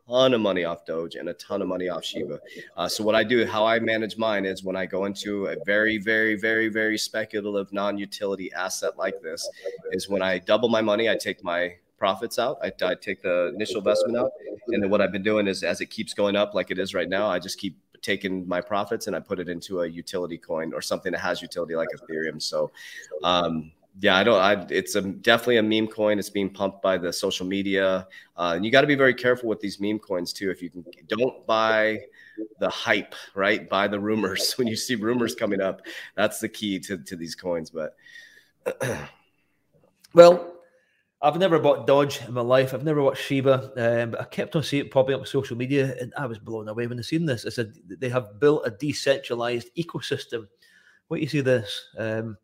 ton of money off Doge and a ton of money off Shiba. Uh, so what I do, how I manage mine is when I go into a very, very, very, very speculative non-utility asset like this, is when I double my money, I take my profits out. I, I take the initial investment out, and then what I've been doing is as it keeps going up like it is right now, I just keep taking my profits and I put it into a utility coin or something that has utility like Ethereum. So, um, yeah, I don't. I, it's a, definitely a meme coin. It's being pumped by the social media, uh, and you got to be very careful with these meme coins too. If you can, don't buy the hype, right? Buy the rumors *laughs* when you see rumors coming up. That's the key to to these coins. But *clears throat* well, I've never bought Doge in my life. I've never watched Shiba, um, but I kept on seeing it popping up on social media, and I was blown away when I seen this. I said they have built a decentralized ecosystem. What do you see this? Um,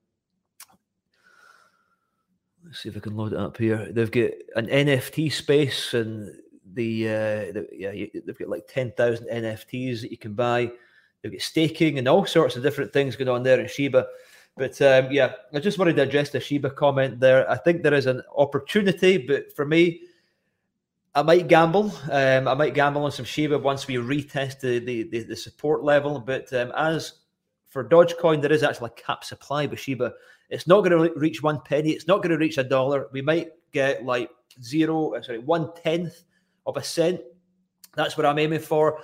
let's see if I can load it up here. They've got an NFT space, and the, uh, the yeah, they've got like ten thousand NFTs that you can buy. They've got staking and all sorts of different things going on there in Shiba. But um, yeah, I just wanted to address the Shiba comment there. I think there is an opportunity, but for me, I might gamble. Um, I might gamble on some Shiba once we retest the the, the, the support level. But um, as for Dogecoin, there is actually a cap supply with Shiba. It's not going to reach one penny. It's not going to reach a dollar. We might get like zero, uh, sorry, one tenth of a cent. That's what I'm aiming for.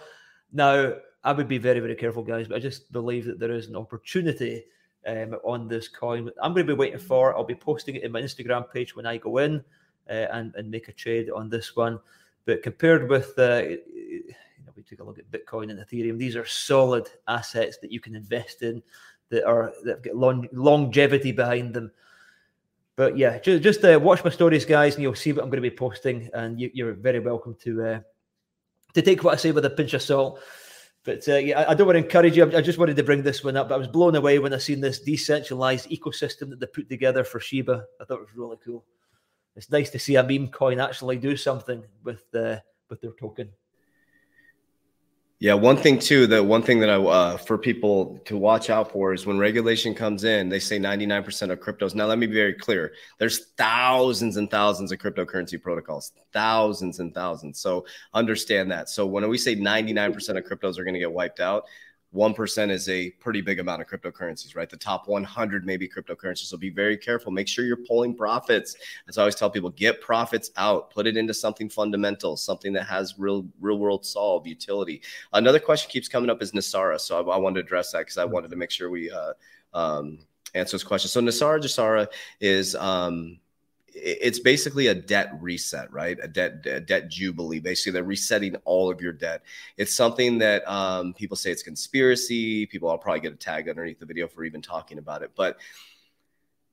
Now, I would be very, very careful, guys, but I just believe that there is an opportunity um, on this coin. I'm going to be waiting for. I'll be posting it in my Instagram page when I go in uh, and and make a trade on this one. But compared with uh, you know, we take a look at Bitcoin and Ethereum. These are solid assets that you can invest in that are that get long, longevity behind them. But yeah, just, just uh, watch my stories, guys, and you'll see what I'm going to be posting. And you, are very welcome to uh, to take what I say with a pinch of salt. But uh, yeah, I don't want to encourage you. I just wanted to bring this one up. But I was blown away when I seen this decentralized ecosystem that they put together for Shiba. I thought it was really cool. It's nice to see a meme coin actually do something with uh, with their token. Yeah, one thing too, the one thing that I uh, for people to watch out for is when regulation comes in, they say 99% of cryptos. Now, let me be very clear. There's thousands and thousands of cryptocurrency protocols, thousands and thousands. So understand that. So when we say 99% of cryptos are going to get wiped out, 1% is a pretty big amount of cryptocurrencies, right? The top 100 maybe cryptocurrencies. So be very careful. Make sure you're pulling profits. As I always tell people, get profits out, put it into something fundamental, something that has real, real world solve utility. Another question keeps coming up is NESARA. So I, I wanted to address that because I wanted to make sure we uh, um, answer this question. So NESARA GESARA is, um, it's basically a debt reset, right? A debt a debt jubilee. Basically, they're resetting all of your debt. It's something that um, people say it's conspiracy. People, I'll probably get a tag underneath the video for even talking about it. But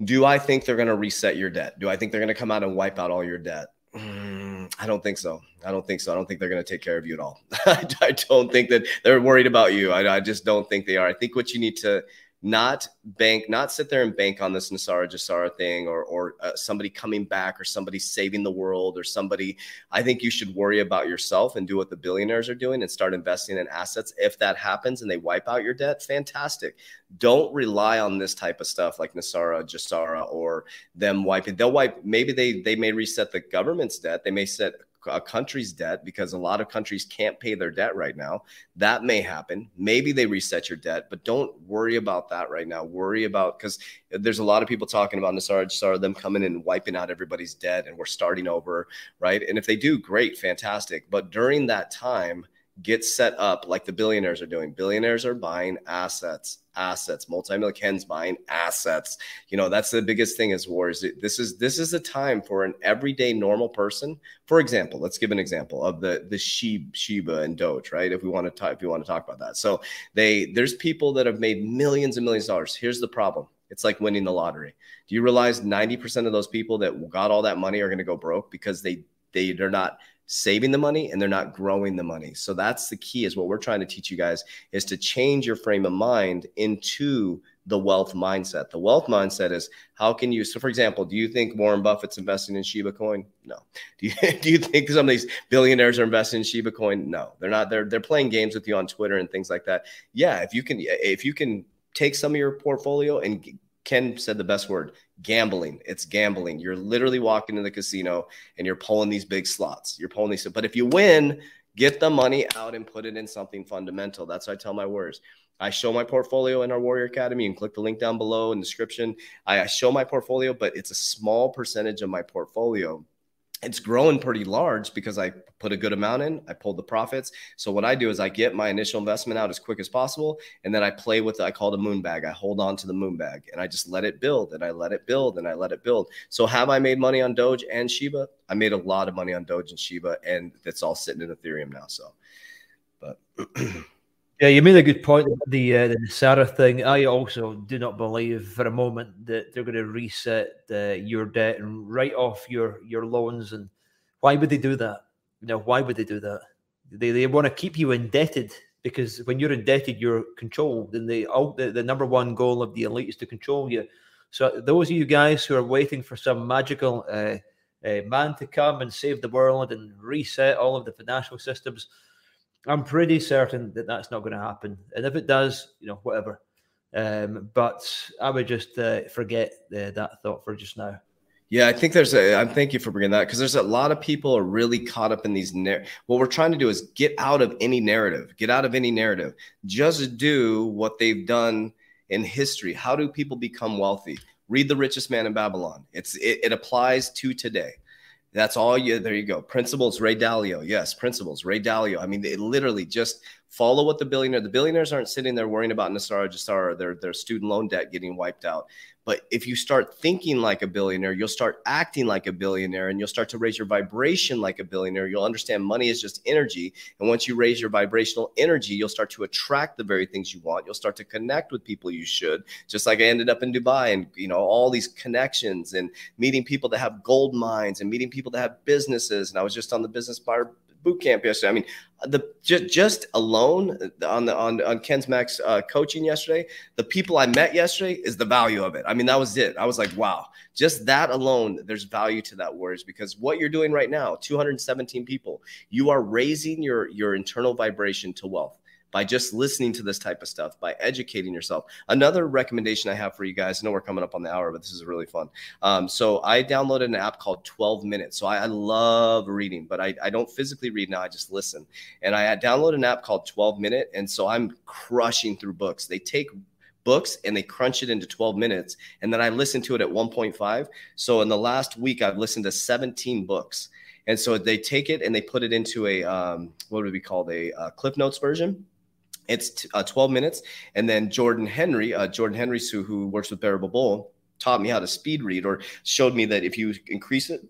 do I think they're going to reset your debt? Do I think they're going to come out and wipe out all your debt? Mm, I don't think so. I don't think so. I don't think they're going to take care of you at all. *laughs* I don't think that they're worried about you. I, I just don't think they are. I think what you need to not bank, not sit there and bank on this NESARA GESARA thing or, or uh, somebody coming back or somebody saving the world or somebody. I think you should worry about yourself and do what the billionaires are doing and start investing in assets. If that happens and they wipe out your debt, fantastic. Don't rely on this type of stuff like NESARA GESARA or them wiping. They'll wipe, maybe they, they may reset the government's debt. They may set a country's debt because a lot of countries can't pay their debt right now. That may happen. Maybe they reset your debt, but don't worry about that right now. Worry about because there's a lot of people talking about NESARA, NESARA, them coming in and wiping out everybody's debt and we're starting over, right? And if they do, great, fantastic. But during that time, get set up like the billionaires are doing. Billionaires are buying assets, assets. Multi-million Ken's buying assets. You know, that's the biggest thing is wars. This is this is a time for an everyday normal person. For example, let's give an example of the the Shiba and Doge, right? If we want to talk, if we want to talk about that. So they there's people that have made millions and millions of dollars. Here's the problem. It's like winning the lottery. Do you realize 90% of those people that got all that money are going to go broke because they they they're not saving the money and they're not growing the money. So that's the key is what we're trying to teach you guys is to change your frame of mind into the wealth mindset. The wealth mindset is how can you so for example, do you think Warren Buffett's investing in Shiba coin? No. *laughs* Do you do you think some of these billionaires are investing in Shiba coin? No. They're not they're they're playing games with you on Twitter and things like that. Yeah, if you can if you can take some of your portfolio and Ken said the best word gambling. It's gambling. You're literally walking in the casino and you're pulling these big slots. You're pulling these. But if you win, get the money out and put it in something fundamental. That's what I tell my warriors. I show my portfolio in our Warrior Academy and click the link down below in the description. I show my portfolio, but it's a small percentage of my portfolio it's growing pretty large because I put a good amount in, I pulled the profits. So what I do is I get my initial investment out as quick as possible, and then I play with it. I call a moon bag. I hold on to the moon bag and I just let it build and I let it build and I let it build. So have I made money on Doge and Shiba? I made a lot of money on Doge and Shiba, and it's all sitting in Ethereum now. So, but *clears throat* Yeah, you made a good point. The uh, the Sarah thing. I also do not believe for a moment that they're going to reset uh, your debt and write off your your loans. And why would they do that? You know, why would they do that? They they want to keep you indebted because when you're indebted, you're controlled. And the, the the number one goal of the elite is to control you. So those of you guys who are waiting for some magical uh, uh man to come and save the world and reset all of the financial systems I'm pretty certain that that's not going to happen. And if it does, you know, whatever. Um, but I would just uh, forget uh, that thought for just now. Yeah, I think there's a. I'm thank you for bringing that because there's a lot of people are really caught up in these. Nar- what we're trying to do is get out of any narrative. Get out of any narrative. Just do what they've done in history. How do people become wealthy? Read The Richest Man in Babylon. It's it, it applies to today. That's all you. There you go. Principles, Ray Dalio. Yes, principles, Ray Dalio. I mean, it literally just follow what the billionaire. The billionaires aren't sitting there worrying about NESARA, GESARA, their their student loan debt getting wiped out. But if you start thinking like a billionaire, you'll start acting like a billionaire and you'll start to raise your vibration like a billionaire. You'll understand money is just energy. And once you raise your vibrational energy, you'll start to attract the very things you want. You'll start to connect with people you should. Just like I ended up in Dubai and, you know, all these connections and meeting people that have gold mines and meeting people that have businesses. And I was just on the business bar boot camp yesterday. I mean, the just just alone on the on on Ken's Max uh, coaching yesterday, the people I met yesterday is the value of it. I mean, that was it. I was like, wow, just that alone, there's value to that words because what you're doing right now, 217 people, you are raising your your internal vibration to wealth by just listening to this type of stuff, by educating yourself. Another recommendation I have for you guys, I know we're coming up on the hour, but this is really fun. Um, so I downloaded an app called 12 Minutes. So I, I love reading, but I, I, don't physically read now, I just listen. And I downloaded an app called 12 Minute. And so I'm crushing through books. They take books and they crunch it into 12 minutes. And then I listen to it at 1.5. So in the last week, I've listened to 17 books. And so they take it and they put it into a, um, what would be called a uh, Cliff Notes version it's uh, 12 minutes. And then Jordan Henry, uh, Jordan Henry, who, who works with Bearable Bowl, taught me how to speed read or showed me that if you increase it,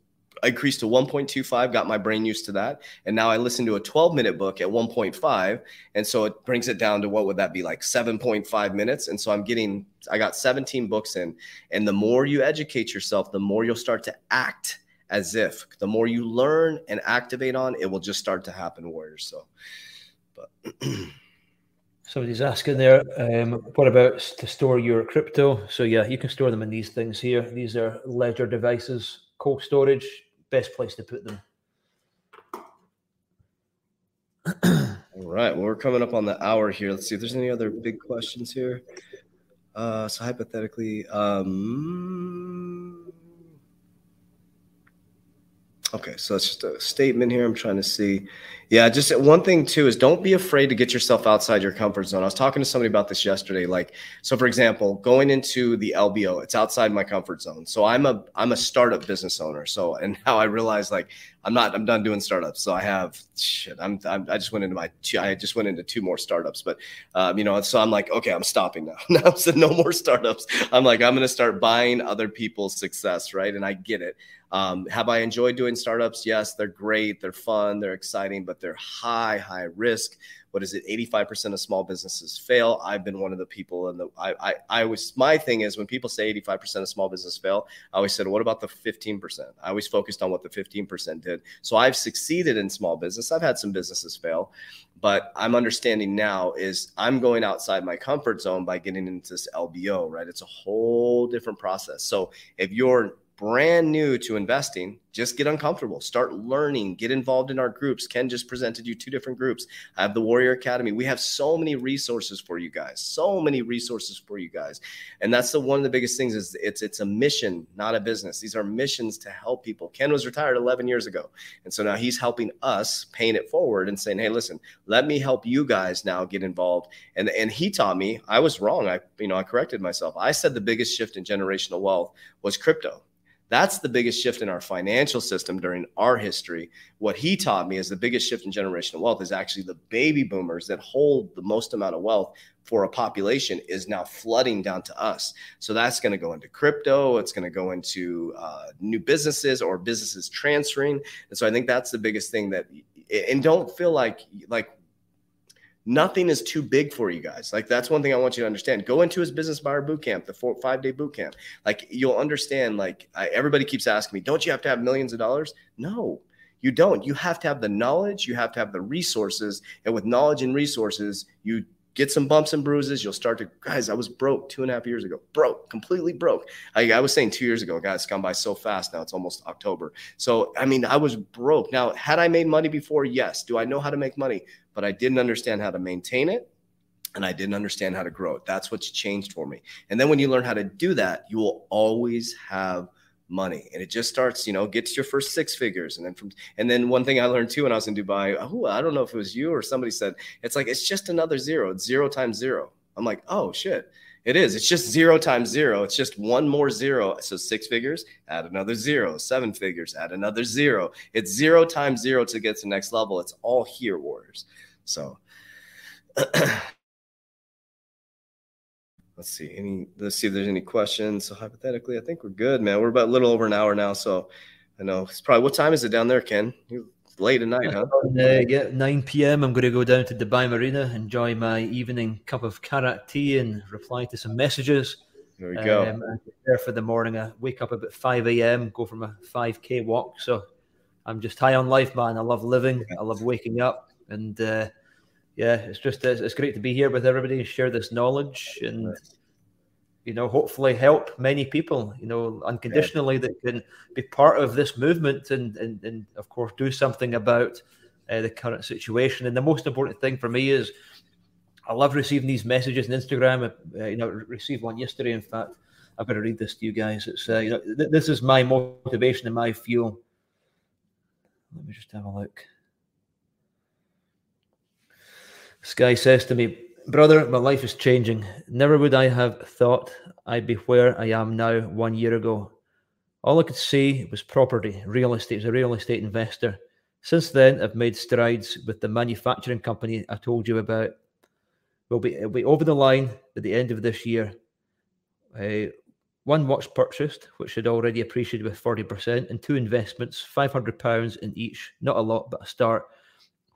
I increased to 1.25, got my brain used to that. And now I listen to a 12 minute book at 1.5. And so it brings it down to what would that be like 7.5 minutes? And so I'm getting, I got 17 books in. And the more you educate yourself, the more you'll start to act as if. The more you learn and activate on, it will just start to happen, Warriors. So, but. *clears throat* Somebody's asking there, um, what about to store your crypto? So yeah, you can store them in these things here. These are ledger devices, cold storage, best place to put them. *clears throat* All right. Well, we're coming up on the hour here. Let's see if there's any other big questions here. Uh, so hypothetically, um, okay, so that's just a statement here. I'm trying to see. Yeah, just one thing too is don't be afraid to get yourself outside your comfort zone. I was talking to somebody about this yesterday. Like, so for example, going into the LBO, it's outside my comfort zone. So I'm a I'm a startup business owner. So and *laughs* now I realize like I'm not I'm done doing startups. So I have shit. I'm, I'm i just went into my I just went into two more startups. But um, you know, so I'm like, okay, I'm stopping now. *laughs* now so no more startups. I'm like, I'm gonna start buying other people's success, right? And I get it. Um, have I enjoyed doing startups? Yes, they're great, they're fun, they're exciting, but they're high, high risk. What is it? 85% of small businesses fail. I've been one of the people, and I, I, I was my thing is when people say 85% of small business fail, I always said, what about the 15%? I always focused on what the 15% did. So I've succeeded in small business. I've had some businesses fail, but I'm understanding now is I'm going outside my comfort zone by getting into this LBO, right? It's a whole different process. So if you're brand new to investing, just get uncomfortable, start learning, get involved in our groups. Ken just presented you two different groups. I have the Warrior Academy. We have so many resources for you guys, so many resources for you guys. And that's the one of the biggest things is it's it's a mission, not a business. These are missions to help people. Ken was retired 11 years ago. And so now he's helping us paying it forward and saying, "Hey, listen, let me help you guys now get involved." And and he taught me, I was wrong. I you know, I corrected myself. I said the biggest shift in generational wealth was crypto that's the biggest shift in our financial system during our history. What he taught me is the biggest shift in generational wealth is actually the baby boomers that hold the most amount of wealth for a population is now flooding down to us. So that's going to go into crypto. It's going to go into uh, new businesses or businesses transferring. And so I think that's the biggest thing that, and don't feel like, like nothing is too big for you guys. Like that's one thing I want you to understand. Go into his business buyer boot camp, the four five day boot camp. Like you'll understand. Like I, everybody keeps asking me, don't you have to have millions of dollars? No, you don't. You have to have the knowledge. You have to have the resources, and with knowledge and resources, you get some bumps and bruises. You'll start to, guys, I was broke two and a half years ago, broke, completely broke. I, I, was saying two years ago, guys, it's gone by so fast now. It's almost October. So, I mean, I was broke. Now, had I made money before? Yes. Do I know how to make money? But I didn't understand how to maintain it. And I didn't understand how to grow it. That's what's changed for me. And then when you learn how to do that, you will always have – money and it just starts you know gets your first six figures and then from and then one thing i learned too when i was in dubai oh i don't know if it was you or somebody said it's like it's just another zero it's zero times zero i'm like oh shit it is. It's just zero times zero. It's just one more zero. So six figures add another zero. Seven figures add another zero. It's zero times zero to get to next level. It's all here warriors. So *clears throat* let's see. Any let's see if there's any questions. So hypothetically i think we're good man. We're about a little over an hour now. So i know. It's probably what time is it down there ken late at night huh? Uh, yeah 9 p.m i'm going to go down to dubai marina enjoy my evening cup of karak tea and reply to some messages. There we go. Um, there for the morning. I wake up about 5 a.m go from a 5k walk. So I'm just high on life, man. I love living. I love waking up, and uh, yeah, it's just it's, it's great to be here with everybody and share this knowledge. And you know hopefully help many people you know unconditionally that can be part of this movement and and, and of course do something about uh, the current situation and the most important thing for me is I love receiving these messages on Instagram. Uh, you know, received one yesterday. In fact, I've got to read this to you guys. It's uh, you know, th- this is my motivation and my fuel. Let me just have a look. This guy says to me, Brother, my life is changing. Never would I have thought I'd be where I am now one year ago. All I could see was property, real estate, as a real estate investor. Since then, I've made strides with the manufacturing company I told you about. We'll be, we'll be over the line at the end of this year. Uh, one watch purchased, which had already appreciated with 40%, and two investments, £500 in each. Not a lot, but a start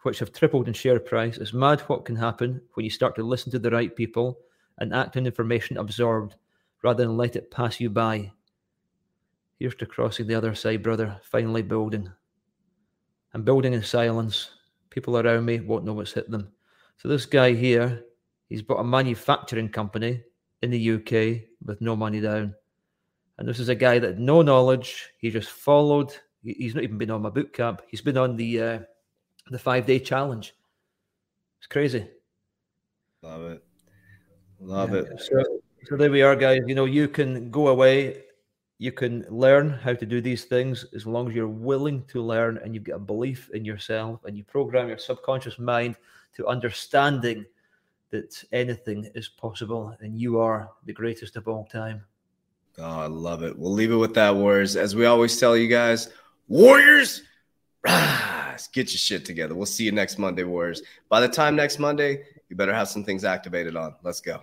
which have tripled in share price. It's mad what can happen when you start to listen to the right people and act on information absorbed rather than let it pass you by. Here's to crossing the other side, brother, finally building. I'm building in silence. People around me won't know what's hit them. So, this guy here, he's bought a manufacturing company in the UK with no money down. And this is a guy that no knowledge. He just followed. He's not even been on my boot camp. He's been on the uh, the five day challenge. It's crazy. Love it. Love yeah. it. So, so there we are, guys. You know, you can go away, you can learn how to do these things as long as you're willing to learn and you've got a belief in yourself and you program your subconscious mind to understanding that anything is possible and you are the greatest of all time. Oh, I love it. We'll leave it with that, Warriors. As we always tell you guys, Warriors, guys, get your shit together. We'll see you next Monday, Warriors. By the time next Monday, you better have some things activated on. Let's go.